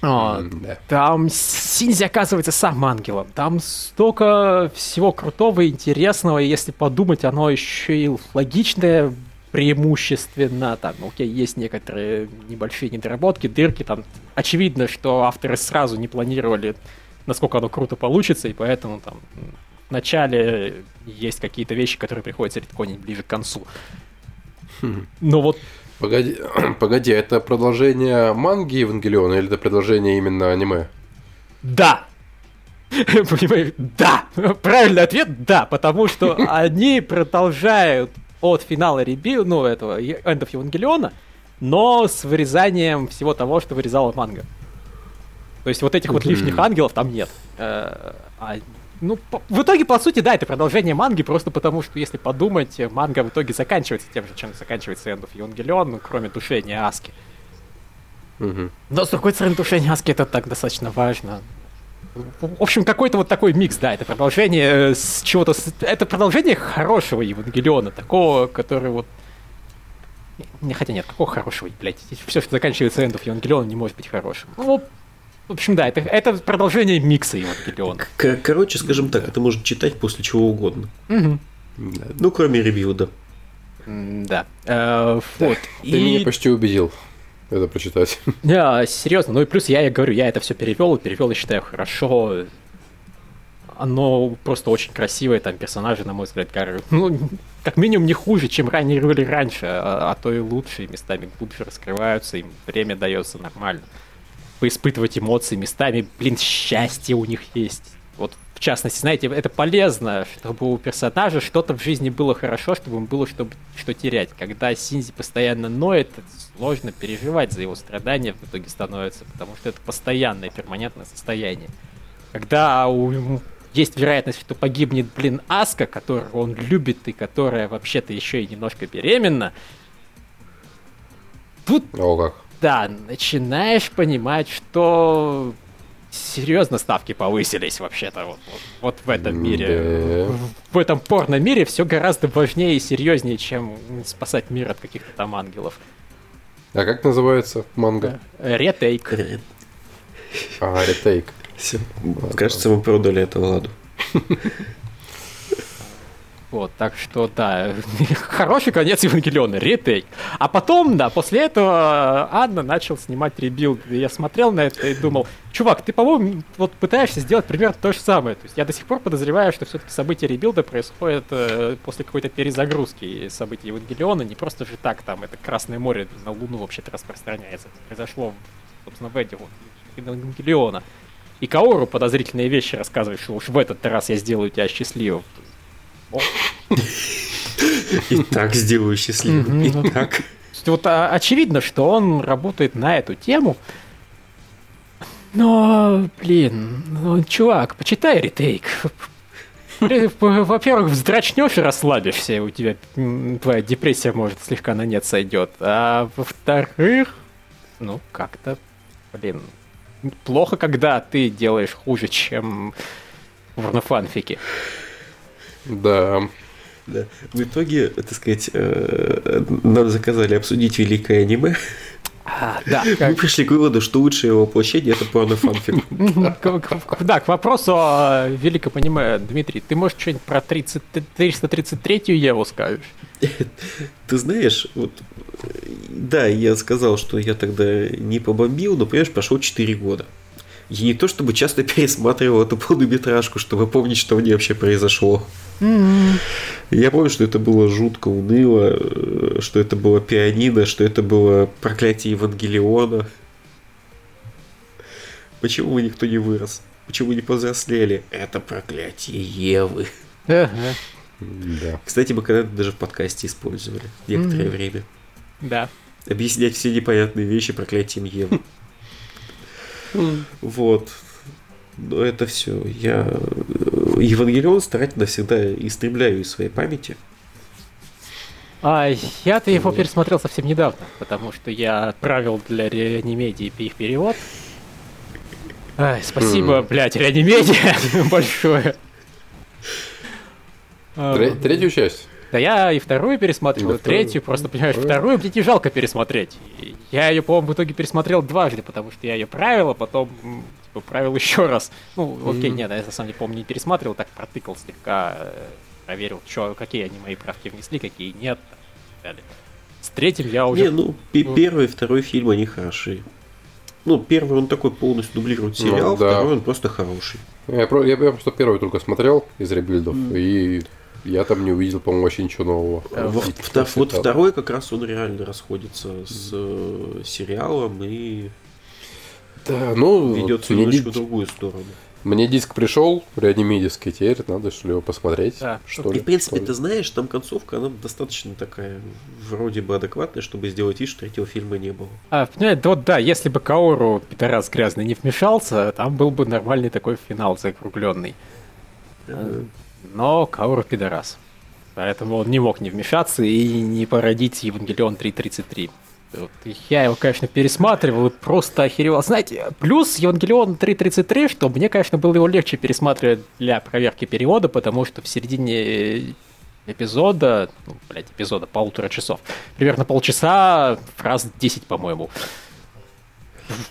Да. Там Синзи оказывается сам ангелом. Там столько всего крутого и интересного. И если подумать, оно еще и логичное преимущественно. Там, окей, есть некоторые небольшие недоработки, дырки. Там очевидно, что авторы сразу не планировали, насколько оно круто получится, и поэтому там в начале есть какие-то вещи, которые приходится редконить ближе к концу. Но вот Погоди, (clears throat) погоди, это продолжение манги Евангелиона или это продолжение именно аниме? Да. (laughs) Понимаешь? Да. Правильный ответ – да, потому что (laughs) они продолжают от финала Реби, ну, этого, Эндов Евангелиона, но с вырезанием всего того, что вырезала манга. То есть вот этих вот лишних ангелов там нет. Э, а, ну, по- в итоге, по сути, да, это продолжение манги, просто потому что, если подумать, манга в итоге заканчивается тем же, чем заканчивается Эндов Евангелион, ну, кроме душения Аски. Мгм. Но с другой стороны, душение Аски это так достаточно важно. В общем, какой-то вот такой микс, да, это продолжение э, с чего-то... Это продолжение хорошего Евангелиона, такого, который вот... Не, хотя нет, какого хорошего, блядь. Все, что заканчивается эндов Евангелиона, не может быть хорошим. Ну, в общем, да, это, это продолжение микса Евангелиона. К- Короче, скажем так, это можно читать после чего угодно. Да. Ну, кроме ревью, да. Да. Э, Вот. Ты меня почти убедил это прочитать. (laughs) Да, серьезно. Ну и плюс я и говорю, я это все перевел, перевел, я считаю, хорошо. Оно просто очень красивое, там персонажи, на мой взгляд, как, ну, как минимум не хуже, чем ранее раньше, а, а то и лучше, и местами глубже раскрываются, им время дается нормально. Поиспытывать эмоции местами, блин, счастье у них есть. В частности, знаете, это полезно, чтобы у персонажа что-то в жизни было хорошо, чтобы им было что, что терять. Когда Синзи постоянно ноет, сложно переживать за его страдания в итоге становится, потому что это постоянное, перманентное состояние. Когда у ему есть вероятность, что погибнет, блин, Аска, которую он любит и которая вообще-то еще и немножко беременна, тут О, как. да, начинаешь понимать, что серьезно ставки повысились вообще-то вот, вот- вот в этом мире. Да. В, в этом порно-мире все гораздо важнее и серьезнее, чем спасать мир от каких-то там ангелов. А как называется манга? Re-Take. А, Re-Take. Кажется, мы продали это Владу. (laughs) Вот, так что, да, (laughs) хороший конец Евангелиона, Re-Take. А потом, да, после этого Анно начал снимать Rebuild. И я смотрел на это и думал, чувак, ты, по-моему, вот пытаешься сделать примерно то же самое. То есть я до сих пор подозреваю, что все-таки события ребилда происходят э, после какой-то перезагрузки событий Евангелиона. Не просто же так, там, это Красное море на Луну вообще-то распространяется. Это произошло, собственно, в эти вот Евангелиона. И Каору подозрительные вещи рассказывает, что уж в этот раз я сделаю тебя счастливым. И так сделаю счастливым. И так. Вот а, очевидно, что он работает на эту тему. Но, блин, ну, чувак, почитай ретейк. Во-первых, вздрачнешь и расслабишься, и у тебя твоя депрессия, может, слегка на нет сойдет. А во-вторых, ну, как-то, блин, плохо, когда ты делаешь хуже, чем в фанфике. Да. Да. В итоге, так сказать, э, нам заказали обсудить великое аниме. А, да, (laughs) Мы как- пришли к выводу, что лучшее его воплощение это порно-фанфик. (laughs) Да, к вопросу о великом аниме, Дмитрий, ты, может, что-нибудь про 30, 333-ю Еву скажешь? (laughs) Ты знаешь, вот, э, да, я сказал, что я тогда не побомбил, но, понимаешь, прошло 4 года. Я не то чтобы часто (laughs) пересматривал эту полнометражку, чтобы помнить, что в ней вообще произошло. Я помню, что это было жутко уныло, э, что это было пианино, что это было проклятие Евангелиона. Почему никто не вырос? Почему не повзрослели? Это проклятие Евы. Да. Кстати, мы когда-то даже в подкасте использовали некоторое время. Да. Объяснять все непонятные вещи проклятием Евы. Вот. Но это все. Я э, Евангелион старательно всегда истребляю из своей памяти. А я-то его пересмотрел совсем недавно, потому что я отправил для реанимедии их перевод. Ай, спасибо, блядь, реанимедия (laughs) большое. А, Тре- Третью часть? Да я и вторую пересматривал, и третью, вторую. просто, понимаешь, Вторую. вторую мне не жалко пересмотреть. Я ее, по-моему, в итоге пересмотрел дважды, потому что я ее правил, а потом типа, правил (laughs) еще раз. Ну, окей, нет, я на самом деле, помню, не пересматривал, так протыкал слегка, э, проверил, чё, какие они мои правки внесли, какие нет. и так далее. С третьим я уже... Не, ну, Ну. первый и второй фильм, они хороши. Ну, первый он такой полностью дублирует сериал, Ну, да. второй он просто хороший. Я, я, я просто первый только смотрел из ребилдов, и я там не увидел, по-моему, вообще ничего нового. А вот, И вто- после вот второй как раз он реально расходится с э, сериалом и Да, ну, ведет ди- в другую сторону. мне диск пришел, реанимедиский, теперь надо что ли его посмотреть, Да. что И, ли. в принципе, что ли. ты знаешь, там концовка, она достаточно такая, вроде бы адекватная, чтобы сделать вид, что третьего фильма не было. А, понимаете, да вот да, если бы Каору, пидорас грязный, не вмешался, там был бы нормальный такой финал закругленный. Э, Но Каору пидорас. Поэтому он не мог не вмешаться и не породить Евангелион 3.33. Вот Я его, конечно, пересматривал и просто охеревал. Знаете, плюс Евангелион 3.33, что мне, конечно, было его легче пересматривать для проверки перевода, потому что в середине эпизода, ну, блядь, эпизода полутора часов, примерно полчаса, фраз 10, по-моему.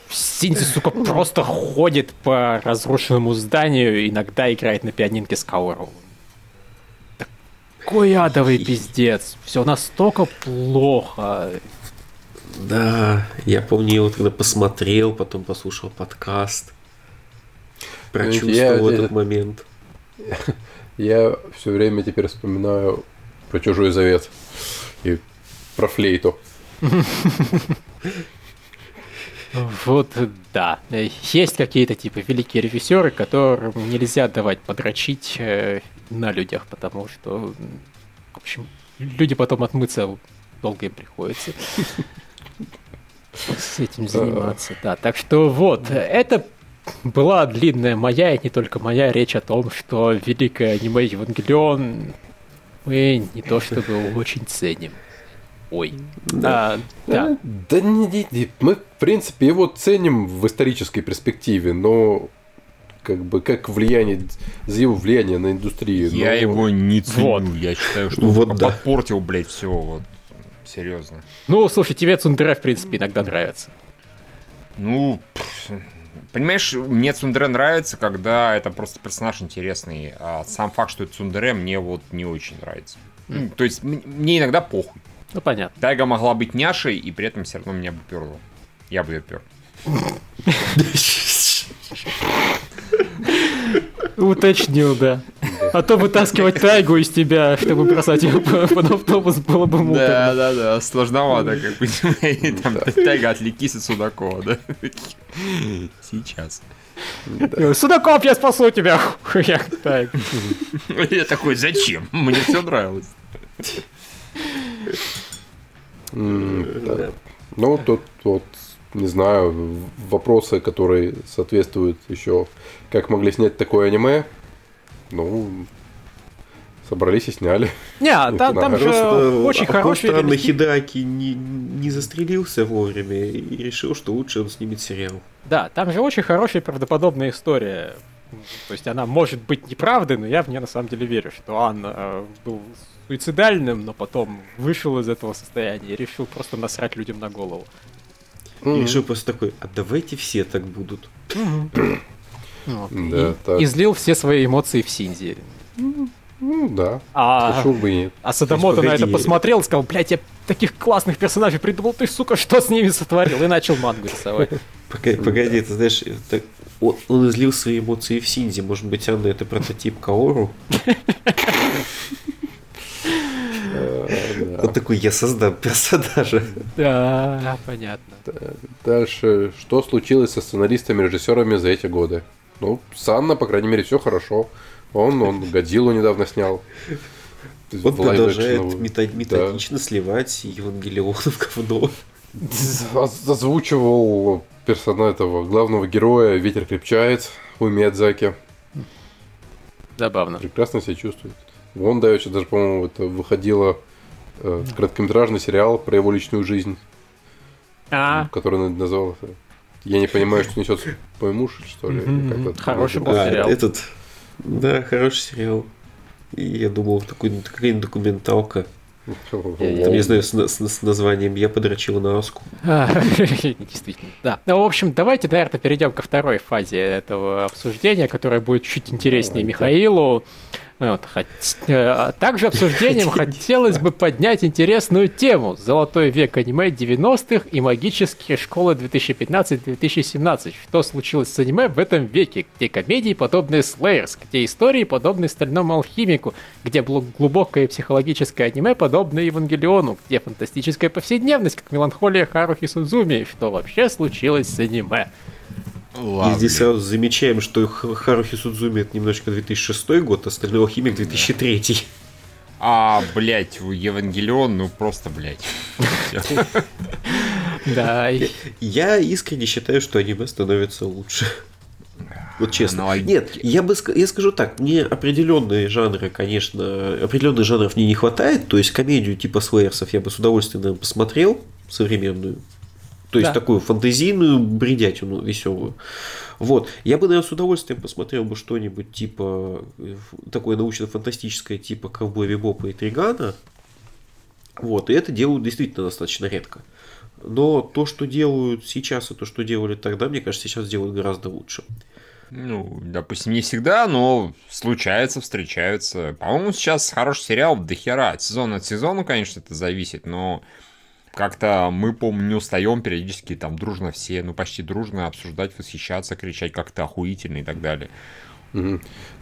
Синзи, сука, просто ходит по разрушенному зданию, иногда играет на пианинке с Каору. Такой адовый пиздец. Все настолько плохо. Да, я помню, я вот когда посмотрел, потом послушал подкаст, прочувствовал Я- этот я- момент. Я все время теперь вспоминаю про Чужой Завет и про флейту. (laughs) Вот, да. Есть какие-то, типа, великие режиссеры, которым нельзя давать подрочить э, на людях, потому что, в общем, люди потом отмыться долго им приходится. С этим заниматься, да. Так что вот, это была длинная моя, и не только моя, речь о том, что великое аниме Евангелион мы не то чтобы очень ценим. Ой. А, да. Да не, не- не, мы, в принципе, его ценим в исторической перспективе, но как бы как влияние, за его влияние на индустрию. Я но- его не ценю. Вот. Я считаю, что Вот он да. подпортил, блядь, все. Вот. Серьезно. Ну, слушай, тебе Цундера, в принципе, иногда нравится. Ну, понимаешь, мне Цундере нравится, когда это просто персонаж интересный. А сам факт, что это Цундере, мне вот не очень нравится. Ну, То есть мне иногда похуй. Ну, понятно. Тайга могла быть няшей, и при этом все равно меня бы перло. Я бы ее пер. Уточнил, да. А то вытаскивать тайгу из тебя, чтобы бросать ее по- под автобус, было бы муторно. да, да, сложновато, как бы. Там Тайга отвлекись от Судакова, да? Сейчас. Судаков, я спасу тебя! (laughs) Я такой, зачем? Мне все нравилось. Ну, тут вот, не знаю, вопросы, которые соответствуют еще, как могли снять такое аниме, ну, собрались и сняли. Не, а (laughs) там, там же очень а хороший... просто Хидаки не, не застрелился вовремя и решил, что лучше он снимет сериал. Да, там же очень хорошая и правдоподобная история. То есть она может быть неправдой, но я в нее на самом деле верю, что Анна э, был суицидальным, но потом вышел из этого состояния и решил просто насрать людям на голову. И решил просто такой, а давайте все так будут. (clears throat) Вот. Да, и, так. и злил все свои эмоции в Синди. Ну, да, А, почему бы нет. а Садамото на это посмотрел и сказал, блядь, я таких классных персонажей придумал, ты, сука, что с ними сотворил? И начал мангу рисовать. (laughs) Погоди, погоди, ты знаешь, так, он, он излил свои эмоции в Синди. Может быть, Анна это прототип Каору? (laughs) Э. Он такой, я создам персонажа. Да, понятно. Дальше, что случилось со сценаристами и режиссерами за эти годы? Ну, с Анна, по крайней мере, все хорошо. Он, он Годзиллу недавно снял. Он продолжает методично сливать Евангелион в говно. Оз- Озвучивал персона этого главного героя Ветер крепчает у Миядзаки. Забавно. Прекрасно себя чувствует. Вон давеча даже, по-моему, это выходило э, короткометражный сериал про его личную жизнь, А, который на- назывался Я не понимаю, что несет мой муж, что ли. или хороший был А, сериал. этот, да, хороший сериал. И я думал, такой, какая-нибудь документалка. Я не знаю, с, с, с названием «Я подрочил на Аску». А, (laughs) Действительно, да. Ну, в общем, давайте, наверное, перейдем ко второй фазе этого обсуждения, которая будет чуть интереснее Михаилу. Вот, хот- э, Также обсуждением хотелось бы поднять интересную тему «Золотой век аниме 90-х и магические школы 2015-2017». Что случилось с аниме в этом веке, где комедии, подобные Slayers, где истории, подобные Стальному алхимику, где глубокое психологическое аниме, подобное Евангелиону, где фантастическая повседневность, как меланхолия Харухи Судзуми. Что вообще случилось с аниме? И здесь сразу замечаем, что Харухи Судзуми это немножечко 2006 год, а Стальной алхимик 2003. А, блядь, Евангелион, ну просто, блядь. Да, Я искренне считаю, что аниме становится лучше. Вот честно. Аналоги- Нет, я бы я скажу так, мне определенные жанры, конечно, определенных жанров мне не хватает. То есть комедию типа Слэерсов я бы с удовольствием, наверное, посмотрел современную. То есть Да. такую фантазийную бредятину веселую. Вот. Я бы, наверное, с удовольствием посмотрел бы что-нибудь типа э, такое научно-фантастическое, типа Ковбой Бибопа и Тригана. Вот. И это делают действительно достаточно редко. Но то, что делают сейчас, и то, что делали тогда, мне кажется, сейчас делают гораздо лучше. Ну, допустим, не всегда, но случается, встречаются. По-моему, сейчас хороший сериал до хера. От сезона от сезона, конечно, это зависит, но как-то мы, помню, не устаем периодически там дружно все, ну почти дружно обсуждать, восхищаться, кричать как-то охуительно и так далее.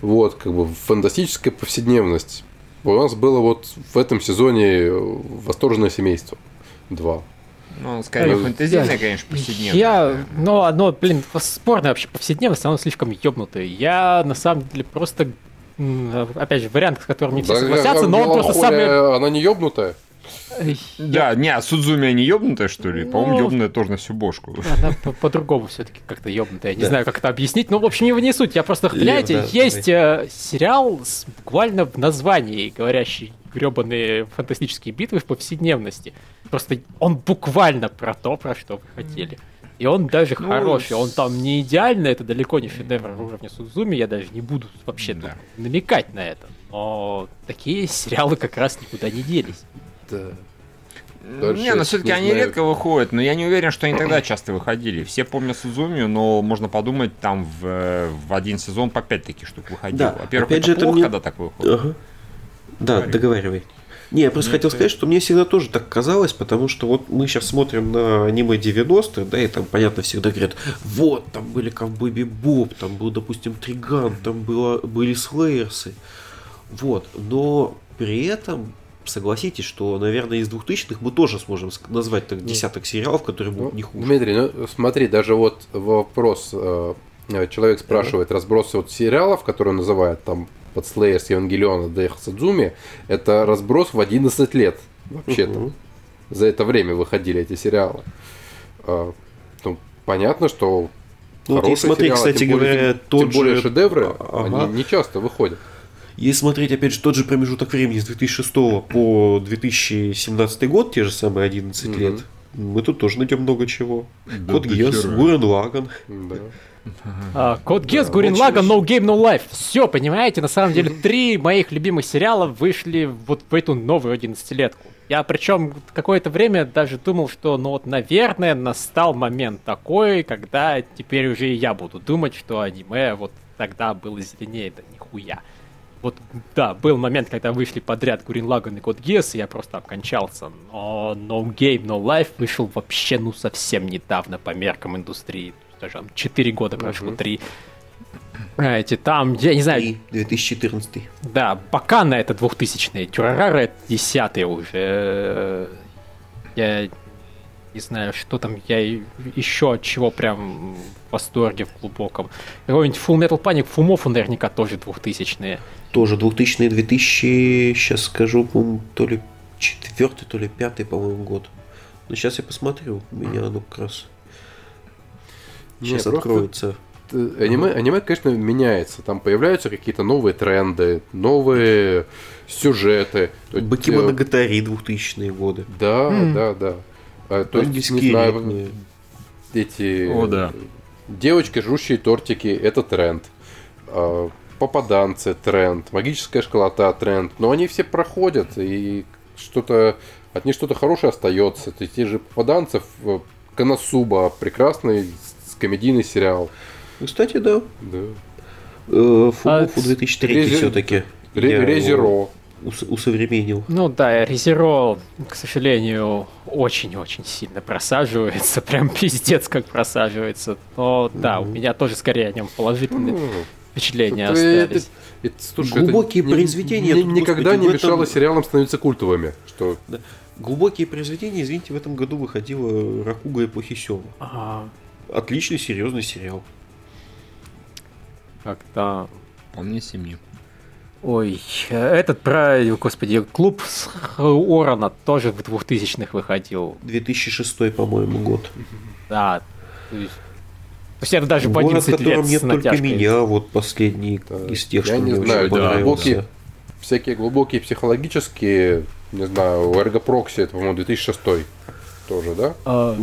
Вот, как бы фантастическая повседневность. У нас было вот в этом сезоне «Восторженное семейство» 2. Ну, скорее, я- конечно, повседневное. Я, ну, оно, блин, спорное вообще повседневность, оно слишком ёбнутое. Я, на самом деле, просто, опять же, вариант, с которым не все согласятся, но он просто самый... Она не ёбнутая? Да, не, а Судзуми не ёбнутая, что ли? По-моему, Ну, ёбнутая тоже на всю бошку. Она по- по-другому все-таки как-то ёбнутая. Я не знаю, как это объяснить. Ну, в общем, не не суть. Я просто, да, есть э, сериал буквально в названии говорящий гребаные фантастические битвы в повседневности. Просто он буквально про то, про что вы хотели. И он даже Ну, хороший. Он там не идеальный, это далеко не шедевр уровня Судзуми. Я даже не буду вообще Да. намекать на это. Но такие сериалы как раз никуда не делись. Не, Дальше но все-таки не они знаю. редко выходят, но я не уверен, что они тогда часто выходили. Все помнят Судзуми, но можно подумать, там в, э, в один сезон по пять таких штук выходило. Да, Во-первых, опять это же, это плохо, мне- когда так выходит. Ага. Да, Говори. договаривай. Не, я просто Нет, хотел ты- сказать, что мне всегда тоже так казалось, потому что вот мы сейчас смотрим на аниме 90-х, да, и там, понятно, всегда говорят, вот, там были ковбой Бибоп, там был, допустим, Триган, там было, были Слеерсы. Вот, но при этом согласитесь, что, наверное, из 2000-х мы тоже сможем назвать так десяток сериалов, которые Ну, будут не хуже. Дмитрий, ну смотри, даже вот вопрос, э, э, человек спрашивает, разбросы вот сериалов, которые он называет там под Slayers, Евангелиона, Дейх Садзуми, это разброс в 11 лет вообще-то. Мгм. За это время выходили эти сериалы. А, ну, понятно, что Ну, вот хорошие если смотреть, сериалы, кстати тем более- говоря, тем тот более же- шедевры, Ага. они не часто выходят. Если смотреть, опять же, тот же промежуток времени с 2006 по 2017 год, те же самые 11 Мгм. лет, мы тут тоже найдем много чего. Да Код хера. Гурен Лаган. Да. А, Код Гесс, Да, Гурин очень Лаган, No Game, No Life. Все, понимаете, на самом деле три моих любимых сериала вышли вот в эту новую 11-летку. Я причем какое-то время даже думал, что, ну вот, наверное, настал момент такой, когда теперь уже и я буду думать, что аниме вот тогда было зеленее, да нихуя. Вот, да, был момент, когда вышли подряд Гурин Лаган и Код Гесс, и я просто обкончался. Но No Game, No Life вышел вообще, ну, совсем недавно по меркам индустрии. Даже там 4 года прошло, Мгм. 3. Эти там, я не знаю, И 2014. да, Бакана это 2000-е, Тюрарара это 10 уже. Я не знаю, что там, я еще от чего прям в восторге в глубоком. Какой-нибудь Full Metal Panic, Фумофу наверняка тоже 2000-е. Тоже 2000 2000 сейчас скажу, по-моему, то ли четвертый, то ли пятый, по-моему, год. Но сейчас я посмотрю. У меня оно как раз сейчас просто откроется. Аниме, аниме, конечно, меняется. Там появляются какие-то новые тренды, новые сюжеты. То есть, Баки э, Моногатари 2000-е годы. Да, М. да, да. А, то есть, не знаю, эти О, да. девочки, жрущие тортики, это тренд. А, попаданцы тренд, магическая школота тренд, но они все проходят, и что-то от них что-то хорошее остается. То есть те же попаданцев, э, Коносуба, прекрасный комедийный сериал. Ну, Кстати, да. Да. Э, Фу, А, Фу 2003 Рези- все-таки. Ре- Резеро. усовременил. Ну да, Резеро, к сожалению, очень-очень сильно просаживается. (laughs) Прям пиздец как просаживается. Но да, у меня тоже скорее о нем положительные впечатления это- остались. это- слушай, Глубокие это произведения, ни- никогда господи, не этом- мешало сериалам становиться культовыми. Что Глубокие произведения, извините, в этом году выходила Ракуга эпохи Сёма. Отличный, серьезный сериал. Как-то... Вполне семьи. Ой, этот про, господи, клуб с Орона тоже в 2000-х выходил. 2006, по-моему, год. Да. То есть, то есть это даже Город, в 11 лет котором с нет только меня, вот последний из тех, Я что не мне знаю, очень да, понравился. глубокие- всякие глубокие психологические, не знаю, у Эргопрокси, это, по-моему, 2006 тоже, да? А,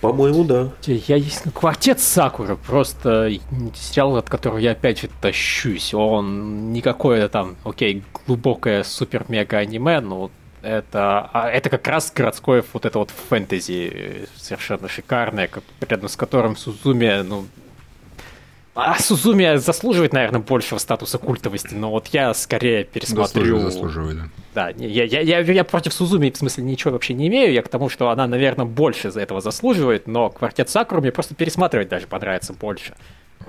По-моему, да. Я есть ну, квартет Сакура, просто сериал, от которого я опять же тащусь. Он не какое-то там, окей, глубокое супер-мега аниме, но это, а это как раз городское вот это вот фэнтези э, совершенно шикарное, как- рядом с которым Сузуми, ну... А Сузуми заслуживает, наверное, большего статуса культовости, но вот я скорее пересмотрю... Заслуживает, заслуживает, да. Да, я, я, я, я против Сузуми, в смысле, ничего вообще не имею. Я к тому, что она, наверное, больше за этого заслуживает, но квартет Сакуру мне просто пересматривать даже понравится больше.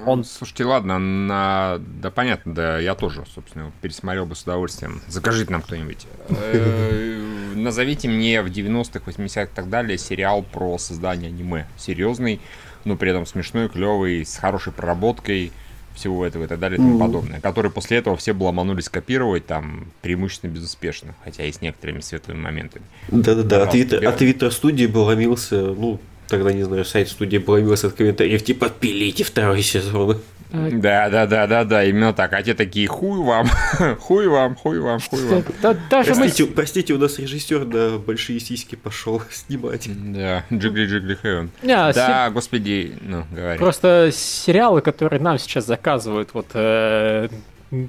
Он Слушайте, ладно, на... да понятно, да, я тоже, собственно, пересмотрел бы с удовольствием. Закажите нам кто-нибудь. Э, (laughs) Назовите мне в 90-х, 80-х и так далее сериал про создание аниме. Серьезный, но при этом смешной, клевый, с хорошей проработкой всего этого и так далее и тому подобное. Который после этого все бы ломанулись копировать, там, преимущественно безуспешно, хотя и с некоторыми светлыми моментами. Да-да-да, от, Твиттер студии был ломился, ну, тогда, не знаю, сайт студии был ломился от комментариев, типа, пилите второй сезон. Да, да, да, да, да, именно так. А те такие, хуй вам, (laughs) хуй вам, хуй вам, хуй вам. да- даже мы... Простите, простите, у нас режиссер на большие сиськи пошел (laughs) снимать. Да, джигли джигли хэвен. А Да, господи, ну, говори. Просто сериалы, которые нам сейчас заказывают, вот э,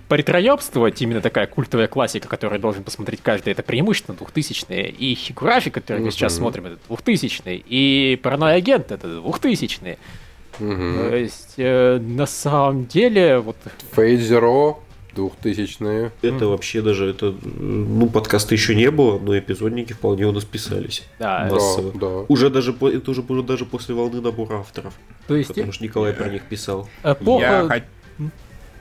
Паритроебствовать, именно такая культовая классика, которую должен посмотреть каждый, это преимущественно 2000-е. И Хикурафи, который мы сейчас смотрим, это 2000-е. И Паранойя Агент, это 2000-е. Мгм. То есть, э, на самом деле, вот Fate Zero, 2000-е. Это вообще даже, это, ну, подкаста еще не было, но эпизодники вполне у нас писались. Да, Да. Массово. Да, да. Уже даже, это уже было даже после волны набора авторов, то есть потому что Николай про них писал. эпоха... Я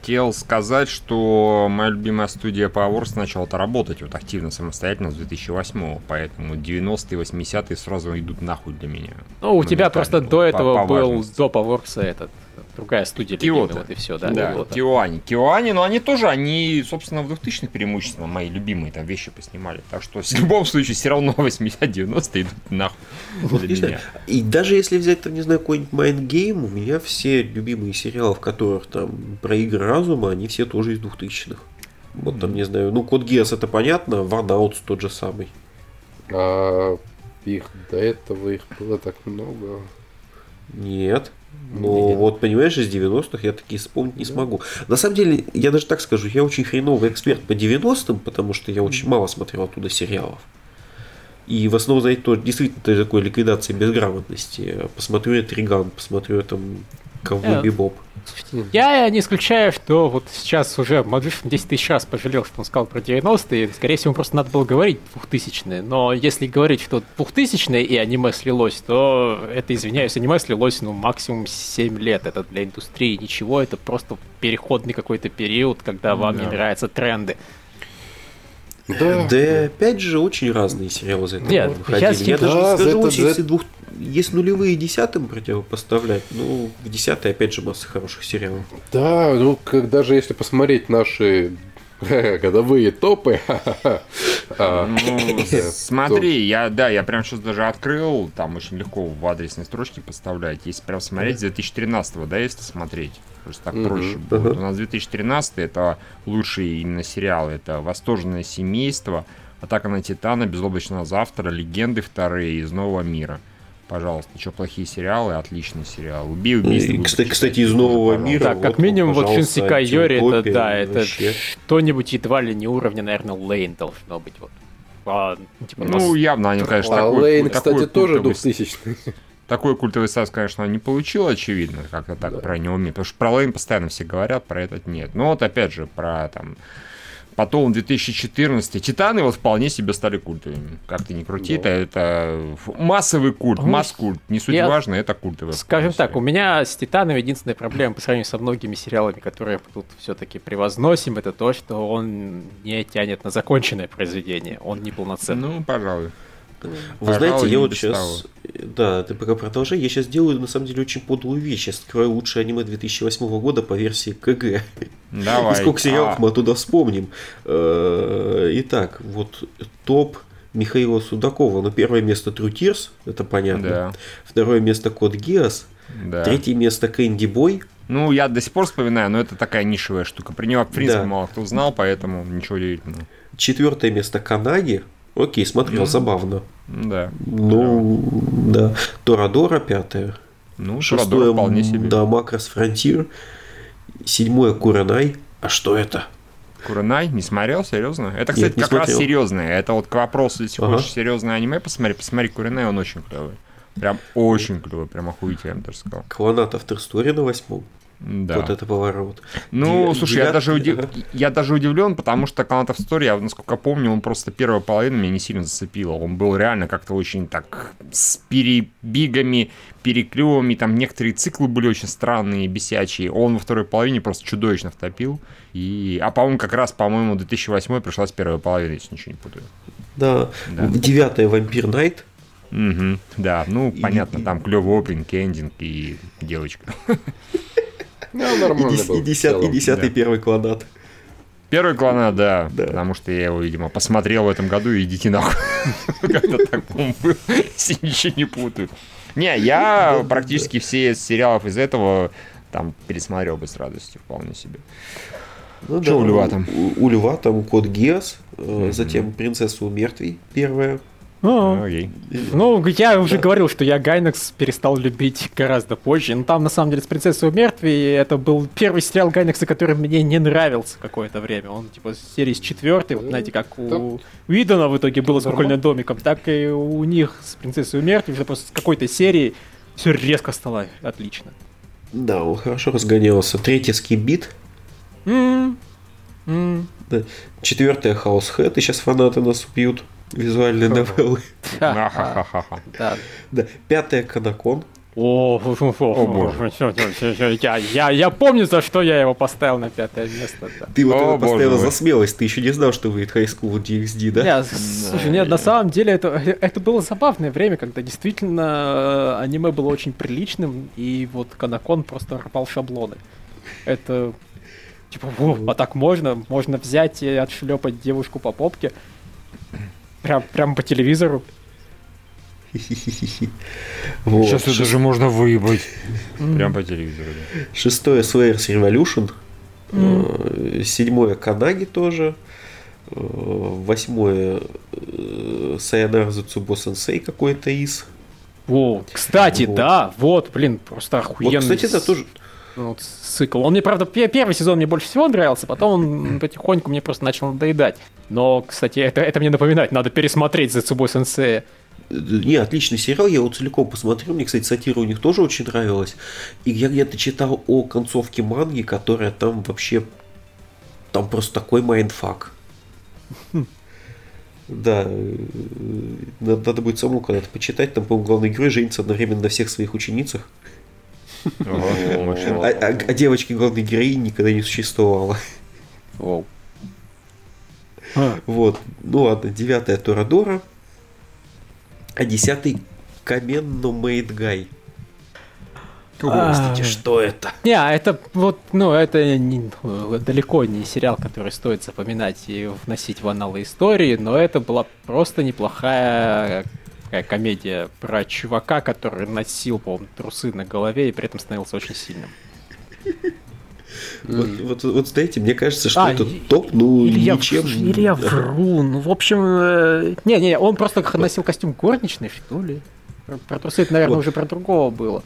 хотел сказать, что моя любимая студия Power начала-то работать вот активно, самостоятельно с 2008 поэтому 90-е, 80-е сразу идут нахуй для меня. Ну, у тебя Моментально, просто до по- этого по был важности. до Поворса этот, другая студия Киото. вот и все, да. Да, Киото. Киоани. Киоани, но они тоже, они, собственно, в 2000-х преимущественно мои любимые там вещи поснимали. Так что в любом случае все равно 80-90 идут нахуй Вот, для не знаю. меня. И даже если взять, там, не знаю, какой-нибудь Mind Game, у меня все любимые сериалы, в которых там про игры разума, они все тоже из 2000-х. Вот там, не знаю, ну, Код Гиас это понятно, Варнаутс тот же самый. А их до этого их было так много. Нет. Ну, вот, понимаешь, из 90-х я такие вспомнить не смогу. На самом деле, я даже так скажу, я очень хреновый эксперт по 90-м, потому что я очень мало смотрел оттуда сериалов. И в основном за это действительно то такой ликвидации безграмотности. Посмотрю я Триган, посмотрю там Ковбой Э, Бибоп. Я не исключаю, что вот сейчас уже Magician 10 тысяч раз пожалел, что он сказал про 90-е. Скорее всего, просто надо было говорить 2000-е. Но если говорить, что 2000-е и аниме слилось, то это, извиняюсь, аниме слилось, ну, максимум 7 лет. Это для индустрии ничего, это просто переходный какой-то период, когда вам не Да. нравятся тренды. Да. Да, опять же, очень разные сериалы за это Нет, выходили. я Я, даже Да, не скажу, это- если, двух... если нулевые десятым противопоставлять, ну, в десятые опять же масса хороших сериалов. Да, ну как даже если посмотреть наши (laughs) годовые топы, (laughs) а, Ну, (laughs) смотри, я, да, я прям сейчас даже открыл, там очень легко в адресной строчке поставлять. Если прям смотреть с 2013 да, если смотреть, просто так проще будет. У нас 2013 это лучшие именно сериалы, это «Восторженное семейство», «Атака на Титана», «Безоблачного завтра», «Легенды вторые» из «Нового мира». Пожалуйста, что плохие сериалы, отличный сериал. Убей убийство. Кстати, кстати, из нового пожалуйста. мира. Так, вот как минимум, вот Шинсика Йори, это, да, это что-нибудь едва ли не уровня, наверное, Лейн должно быть. Вот. А, типа, Ну, явно они, конечно, А такой, Лейн, такой кстати, тоже культовый 2000 Такой культовый статус, конечно, он не получил, очевидно, как-то так про него умеет. Потому что про Лейн постоянно все говорят, про этот нет. Но вот опять же, про там Потом 2014 Титаны вот вполне себе стали культовыми. Как ты ни крути, это, это массовый культ, масс-культ. Не суть я- важно, это культовый. Скажем так, у меня с Титаном единственная проблема по сравнению со многими сериалами, которые тут все-таки превозносим, это то, что он не тянет на законченное произведение, он неполноценный. Ну, пожалуй. Вы знаете, я вот сейчас... Да, ты пока продолжай. Я сейчас делаю, на самом деле, очень подлую вещь. Я открою лучшее аниме 2008 года по версии КГ. Давай. (laughs) И сколько сериалов А, мы оттуда вспомним. Э, Итак, вот топ Михаила Судакова. Ну, первое место True Tears, это понятно. Да, Второе место Код Гиас. да. Третье место Кэнди Бой. Ну, я до сих пор вспоминаю, но это такая нишевая штука. Про него, в принципе, Да. мало кто знал, поэтому ничего удивительного. Четвертое место Канаги. Окей, смотрел, Ну. забавно. Да. Ну, да. Торадора пятое. Ну, Шестое, вполне себе. да, Макрос Фронтир. Седьмое Куранай. А что это? Куранай не смотрел, серьезно? Это, кстати, Нет, не как раз смотрел. серьезное. Это вот к вопросу, если Ага. хочешь серьезное аниме, посмотри, посмотри Куранай, он очень клевый. Прям очень клевый, прям охуительный, я бы даже сказал. Кланат Авторстори на восьмом. Да. Вот это поворот. Ну, Деви- слушай, я даже, удив- я даже удивлен, потому что of Story, я, насколько помню, он просто первую половину меня не сильно зацепил. Он был реально как-то очень так с перебигами, переклевами, там некоторые циклы были очень странные, бесячие. Он во второй половине просто чудовищно втопил. И... А, по-моему, как раз, по-моему, 2008 пришлась первая половина, если ничего не путаю. Да. Да. Девятое Вампир Найт. Мгм, да, ну, И- понятно, и- там клевый опенинг, эндинг и девочка. (laughs) Ну, И, нормально был. и десятый, целом. и десятый да. первый Кланат. Первый клана, да, Да. потому что я его, видимо, посмотрел в этом году и идите нахуй. (laughs) Как-то так, по-моему, было, ничего не путаю. Не, я практически все сериалов из этого там пересмотрел бы с радостью, вполне себе. Ну, Чё у Льва там? У, у Льва там Код Гиас, э, затем Принцесса у мертвей первая. Ну, Окей. Ну, я уже Да. говорил, что я Гайнекс перестал любить гораздо позже. Но там, на самом деле, с «Принцессой у мертвей» это был первый сериал Гайнекса, который мне не нравился какое-то время. Он, типа, с серии с четвертой, вот знаете, как у Уидона в итоге было с кукольным домиком, так и у них с «Принцессой у мертвей» уже просто с какой-то серии все резко стало отлично. Да, он хорошо разгонялся. Третья Скибит. М, м, Четвертая Хаус Хэт. И сейчас фанаты нас убьют. Визуальные новеллы. Да. Пятая Канакон. О, боже. я, я, я помню, за что я его поставил на пятое место. Да. Ты вот О, поставила мой. за смелость. Ты еще не знал, что выйдет High School DxD, да? Не, слушай, нет, на самом деле это, это было забавное время, когда действительно э, аниме было очень приличным, и вот Канакон просто рвал шаблоны. Это типа, «Во, а так можно? Можно взять и отшлепать девушку по попке. Прям, прям по телевизору. Вот. Сейчас это даже можно выебать. Прям по телевизору. да. Шестое Slayers Revolution. Э, Седьмое Канаги тоже. Э, Восьмое э, Sayonara Zutsubo Sensei какой-то из. Во, кстати, Вот. да, вот, блин, просто охуенный. Вот, кстати, это тоже... ну, цикл. Он мне, правда, пе- первый сезон мне больше всего нравился, потом он потихоньку мне просто начал надоедать. Но, кстати, это, это мне напоминает, надо пересмотреть Зецубо Сенсея. Не, отличный сериал, я его целиком посмотрел. Мне, кстати, сатира у них тоже очень нравилась. И я где-то читал о концовке манги, которая там вообще... Там просто такой mindfuck. (laughs) Да, э, надо, надо будет самому когда-то почитать. Там, по-моему, главный герой женится одновременно на всех своих ученицах. А, а- а девочки главной героини никогда не существовало. А, Вот. Ну ладно, девятая Торадора. А десятый Каменно Мейд Гай. Простите, что это? Не, это вот, ну, это не- далеко не сериал, который стоит запоминать и вносить в аналы истории, но это была просто неплохая такая комедия про чувака, который носил, по-моему, трусы на голове и при этом становился очень сильным. Вот, вот, вот знаете, мне кажется, что А, это и- топ, ну, Или я, ничем... или я вру, ну, в общем, э, не-не, он просто носил костюм горничной, что ли? Про, про трусы это, наверное, Вот. уже про другого было.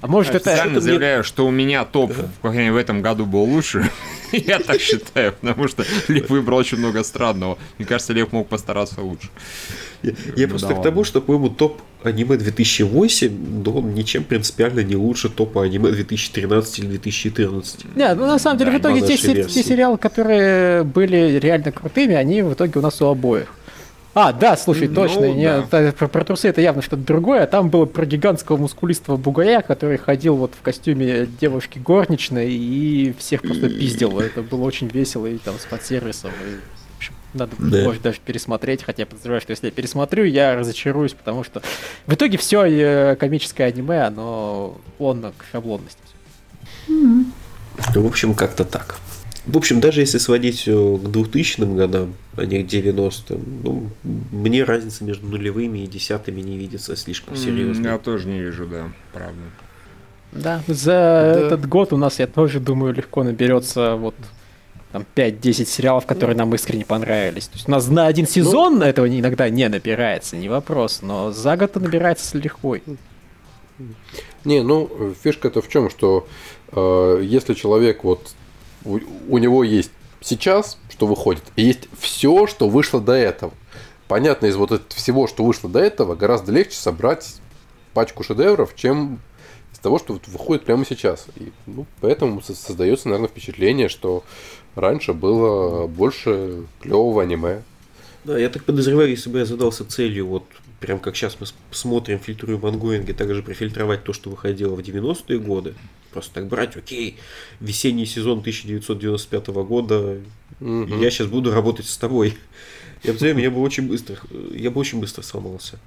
А может это... Официально это мне- заявляю, что у меня топ по крайней мере, в этом году был лучше. (laughs) Я так считаю, потому что Лев выбрал очень много странного. Мне кажется, Лев мог постараться лучше. Я, я Ну просто да к тому, ладно. что, по-моему, топ аниме 2008, но он ничем принципиально не лучше топа аниме 2013 или 2014. Не, ну на самом деле Да, в итоге те, версии. те сериалы, которые были реально крутыми, они в итоге у нас у обоих. А, да, слушай, Ну, точно, не, да. про, про трусы это явно что-то другое, а там было про гигантского мускулистого бугая, который ходил вот в костюме девушки горничной и всех просто пиздил. Это было очень весело и там с подсервисом. И, надо Да. может даже пересмотреть, хотя я подозреваю, что если я пересмотрю, я разочаруюсь, потому что в итоге все комическое аниме, оно склонно к шаблонности. Ну, в общем, как-то так. В общем, даже если сводить все к 2000 годам, а не к 90-м, ну, мне разница между нулевыми и десятыми не видится слишком серьезно. Я тоже не вижу, да, правда. Да, за этот год у нас, я тоже думаю, легко наберется вот там 5-10 сериалов, которые нам искренне понравились. То есть у нас на один сезон этого не- иногда не набирается, не вопрос, но за год набирается с лихвой. Не, ну, фишка-то в чем, что э, если человек вот у, у него есть сейчас, что выходит, и есть все, что вышло до этого. Понятно, из вот этого всего, что вышло до этого, гораздо легче собрать пачку шедевров, чем из того, что вот выходит прямо сейчас. И, ну, поэтому со- создается, наверное, впечатление, что раньше было больше клевого аниме. Да, я так подозреваю, если бы я задался целью, вот прям как сейчас мы смотрим, фильтруем ангоинги, также профильтровать то, что выходило в 90-е годы, просто так брать, окей, весенний сезон 1995 года, Мгм. я сейчас буду работать с тобой. (laughs) Я бы, я бы очень быстро, я бы очень быстро сломался.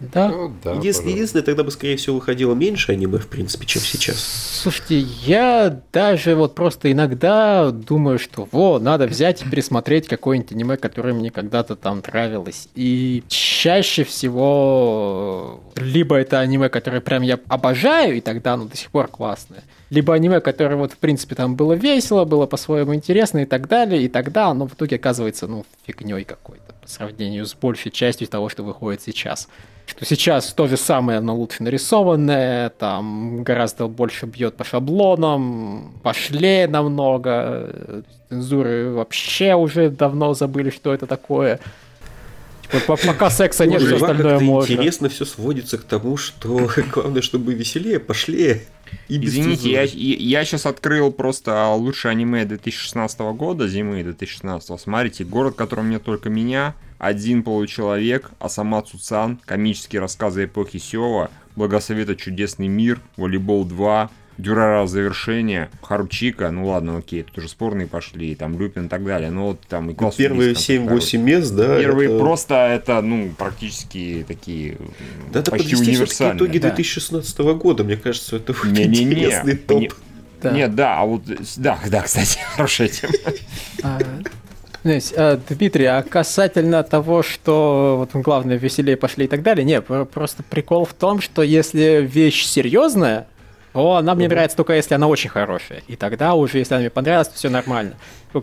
Да. Ну, да, Единственное, пожалуй. единственное, тогда бы, скорее всего, выходило меньше аниме, в принципе, чем сейчас. Слушайте, я даже вот просто иногда думаю, что во, надо взять и пересмотреть какое-нибудь аниме, которое мне когда-то там нравилось. И чаще всего либо это аниме, которое прям я обожаю, и тогда оно до сих пор классное, либо аниме, которое вот в принципе там было весело, было по-своему интересно и так далее, и тогда оно в итоге оказывается, ну, фигней какой-то по сравнению с большей частью того, что выходит сейчас. Что сейчас то же самое, оно лучше нарисованное, там гораздо больше бьет по шаблонам, пошлее намного, цензуры вообще уже давно забыли, что это такое. Типа, по- пока секса нет, все остальное можно. Интересно все сводится к тому, что (laughs) главное, чтобы веселее, пошлее. И без Извините, я, я, сейчас открыл просто лучшее аниме 2016 года, зимы 2016. Смотрите, город, в котором нет только меня, один получеловек, Асамацу Цан, комические рассказы эпохи Сева, Благосовета Чудесный мир, Волейбол 2, Дюрара завершение, Харучика, ну ладно, окей, тут уже спорные пошли, там Люпин и так далее, но вот там и класс Первые убийств там, 7-8 короче. мест, да. Первые это- просто это, ну, практически такие Да, это почти подвести все-таки универсальные. итоги Да. 2016 года. Мне кажется, это будет Не-не-не, интересный топ. пони- Да. Нет, да, а вот, да, (laughs) да, кстати, хорошая тема. А, а, Дмитрий, а касательно того, что вот главное веселее пошли и так далее, не, про- просто прикол в том, что если вещь серьезная, то она мне нравится только если она очень хорошая. И тогда уже, если она мне понравилась, то все нормально.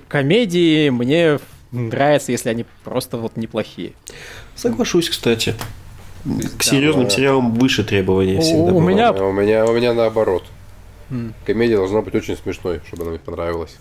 Комедии мне нравятся, если они просто вот неплохие. Соглашусь, кстати. К да, серьезным да. сериалам выше требования У- всегда у меня- А у меня, у меня наоборот. Комедия должна быть очень смешной, чтобы она мне понравилась.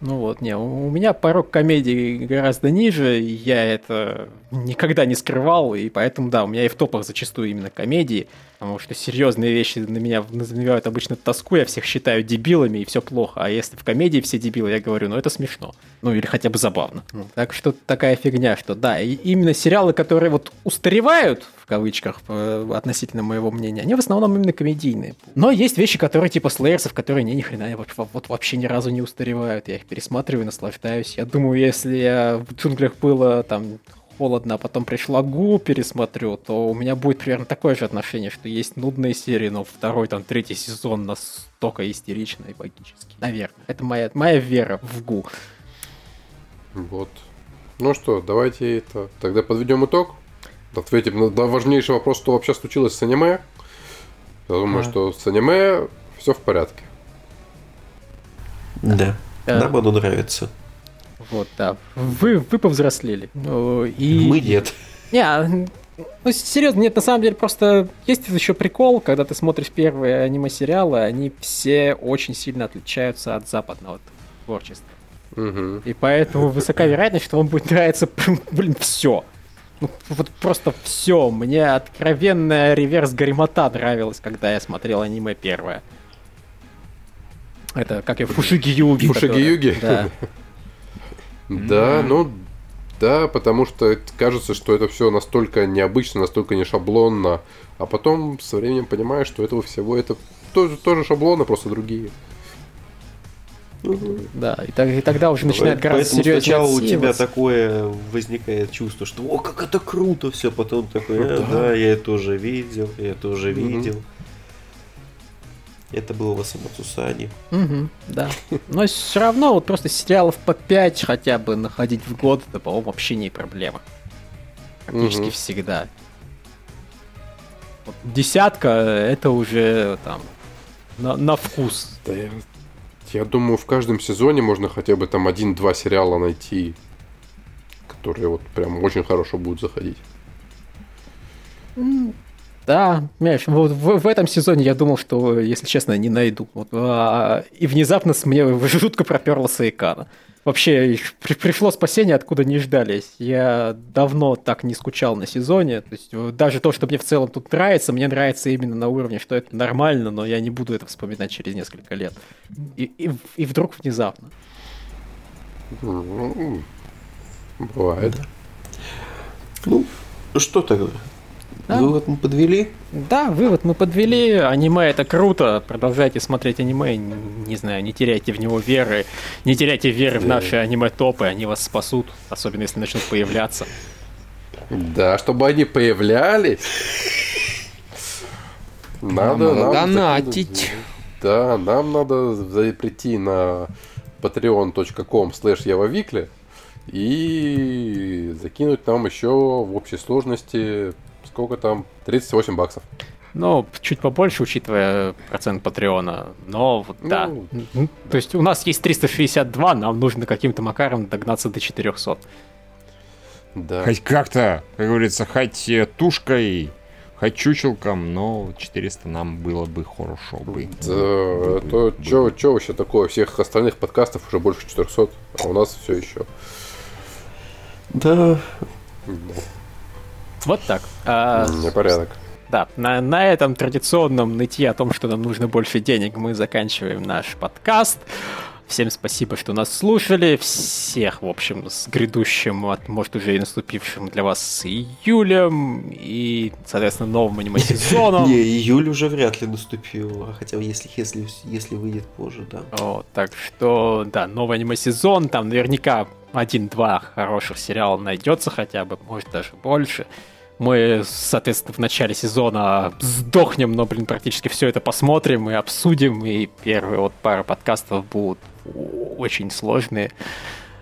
Ну вот, не, у меня порог комедии гораздо ниже, я это никогда не скрывал, и поэтому, да, у меня и в топах зачастую именно комедии, потому что серьезные вещи на меня навевают обычно тоску, я всех считаю дебилами, и все плохо, а если в комедии все дебилы, я говорю, ну это смешно, ну или хотя бы забавно. Ну, так что такая фигня, что да, и именно сериалы, которые вот устаревают, в кавычках, э, относительно моего мнения, они в основном именно комедийные. Но есть вещи, которые типа слэерсов, которые не, ни хрена вот, вот вообще ни разу не устаревают. Я их пересматриваю, наслаждаюсь. Я думаю, если я в джунглях было там холодно, а потом пришла Гу, пересмотрю, то у меня будет примерно такое же отношение, что есть нудные серии, но второй, там, третий сезон настолько истерично и логический. Наверное. Это моя, моя вера в Гу. Вот. Ну что, давайте это тогда подведем итог. Ответим на на важнейший вопрос, что вообще случилось с аниме. Я думаю, А. что с аниме все в порядке. Да. Да. Нам оно нравится. Вот, да. Вы, вы повзрослели. Ну, И... Мы нет. Не, а, Ну, серьезно, нет, на самом деле просто есть еще прикол, когда ты смотришь первые аниме-сериалы, они все очень сильно отличаются от западного творчества. Мгм. И поэтому высока вероятность, что вам будет нравиться, блин, все. Ну, вот просто все. Мне откровенная реверс Гаримота нравилась, когда я смотрел аниме первое. Это как я Фушиги Юги. Фушиги-юги? Да. (laughs) Да, ну да, потому что кажется, что это все настолько необычно, настолько не шаблонно, а потом со временем понимаешь, что этого всего это тоже, тоже шаблоны, просто другие. Да, и, так- и тогда уже начинает гораздо Поэтому серьезнее сначала у тебя отсеиваться. такое возникает чувство, что о, как это круто все, потом такой, Ну «А, да. да, я это уже видел, я это уже Мгм. видел. Это было в Асамацусане. Мгм, да. Но все равно вот просто сериалов по 5 хотя бы находить в год, это, по-моему, вообще не проблема. Практически Мгм. всегда. Вот десятка это уже там на, на вкус. Да я, я думаю, в каждом сезоне можно хотя бы там один-два сериала найти, которые вот прям очень хорошо будут заходить. Да, понимаешь, вот в, в этом сезоне я думал, что, если честно, не найду. Вот, а, и внезапно с мне жутко проперло Саикана. Вообще, при- пришло спасение, откуда не ждались. Я давно так не скучал на сезоне. То есть, э, даже то, что мне в целом тут нравится, мне нравится именно на уровне, что это нормально, но я не буду это вспоминать через несколько лет. И, и, и вдруг внезапно. М, Бывает. Ну, что тогда? Да. Вывод мы подвели? Да, вывод мы подвели. Аниме это круто. Продолжайте смотреть аниме. Н- Не знаю, не теряйте в него веры. Не теряйте веры в наши аниме-топы. Они вас спасут. Особенно если начнут появляться. Да, чтобы они появлялись. Надо, Надо надо донатить. Да, нам надо прийти на patreon.com slash явовикли и закинуть нам еще в общей сложности сколько там? 38 баксов. Ну, чуть побольше, учитывая процент Патреона. Но вот да. Ну, То есть у нас есть 362, нам нужно каким-то макаром догнаться до 400. Да. Хоть как-то, как говорится, хоть э, тушкой, хоть чучелком, но 400 нам было бы хорошо бы. Да, Бы- то бы- что бы. вообще такое? Всех остальных подкастов уже больше 400, а у нас все еще. Да. Вот так. А, Непорядок. Да, на, на этом традиционном нытье о том, что нам нужно больше денег, мы заканчиваем наш подкаст. Всем спасибо, что нас слушали. Всех, в общем, с грядущим, а может уже и наступившим для вас с июлем и, соответственно, новым аниме-сезоном. (laughs) Не, июль уже вряд ли наступил. а Хотя если, если, если выйдет позже, да. Вот, так что, да, новый аниме-сезон, там наверняка один-два хороших сериала найдется хотя бы, может даже больше. Мы, соответственно, в начале сезона сдохнем, но, блин, практически все это посмотрим и обсудим, и первые вот пара подкастов будут очень сложные,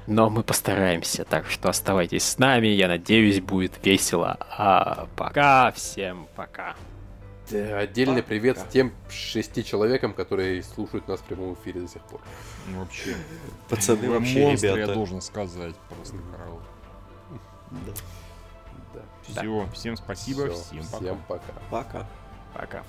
но мы постараемся, так что оставайтесь с нами, я надеюсь, будет весело. А пока, всем пока. Да, Отдельный привет тем шести человекам, которые слушают нас в прямом эфире до сих пор. Ну, Вообще, Пацаны вы вообще, монстры, я ребята. должен сказать. Просто караул. Да. Да. Все, всем спасибо, Всё, всем пока. Всем пока. Пока. Пока.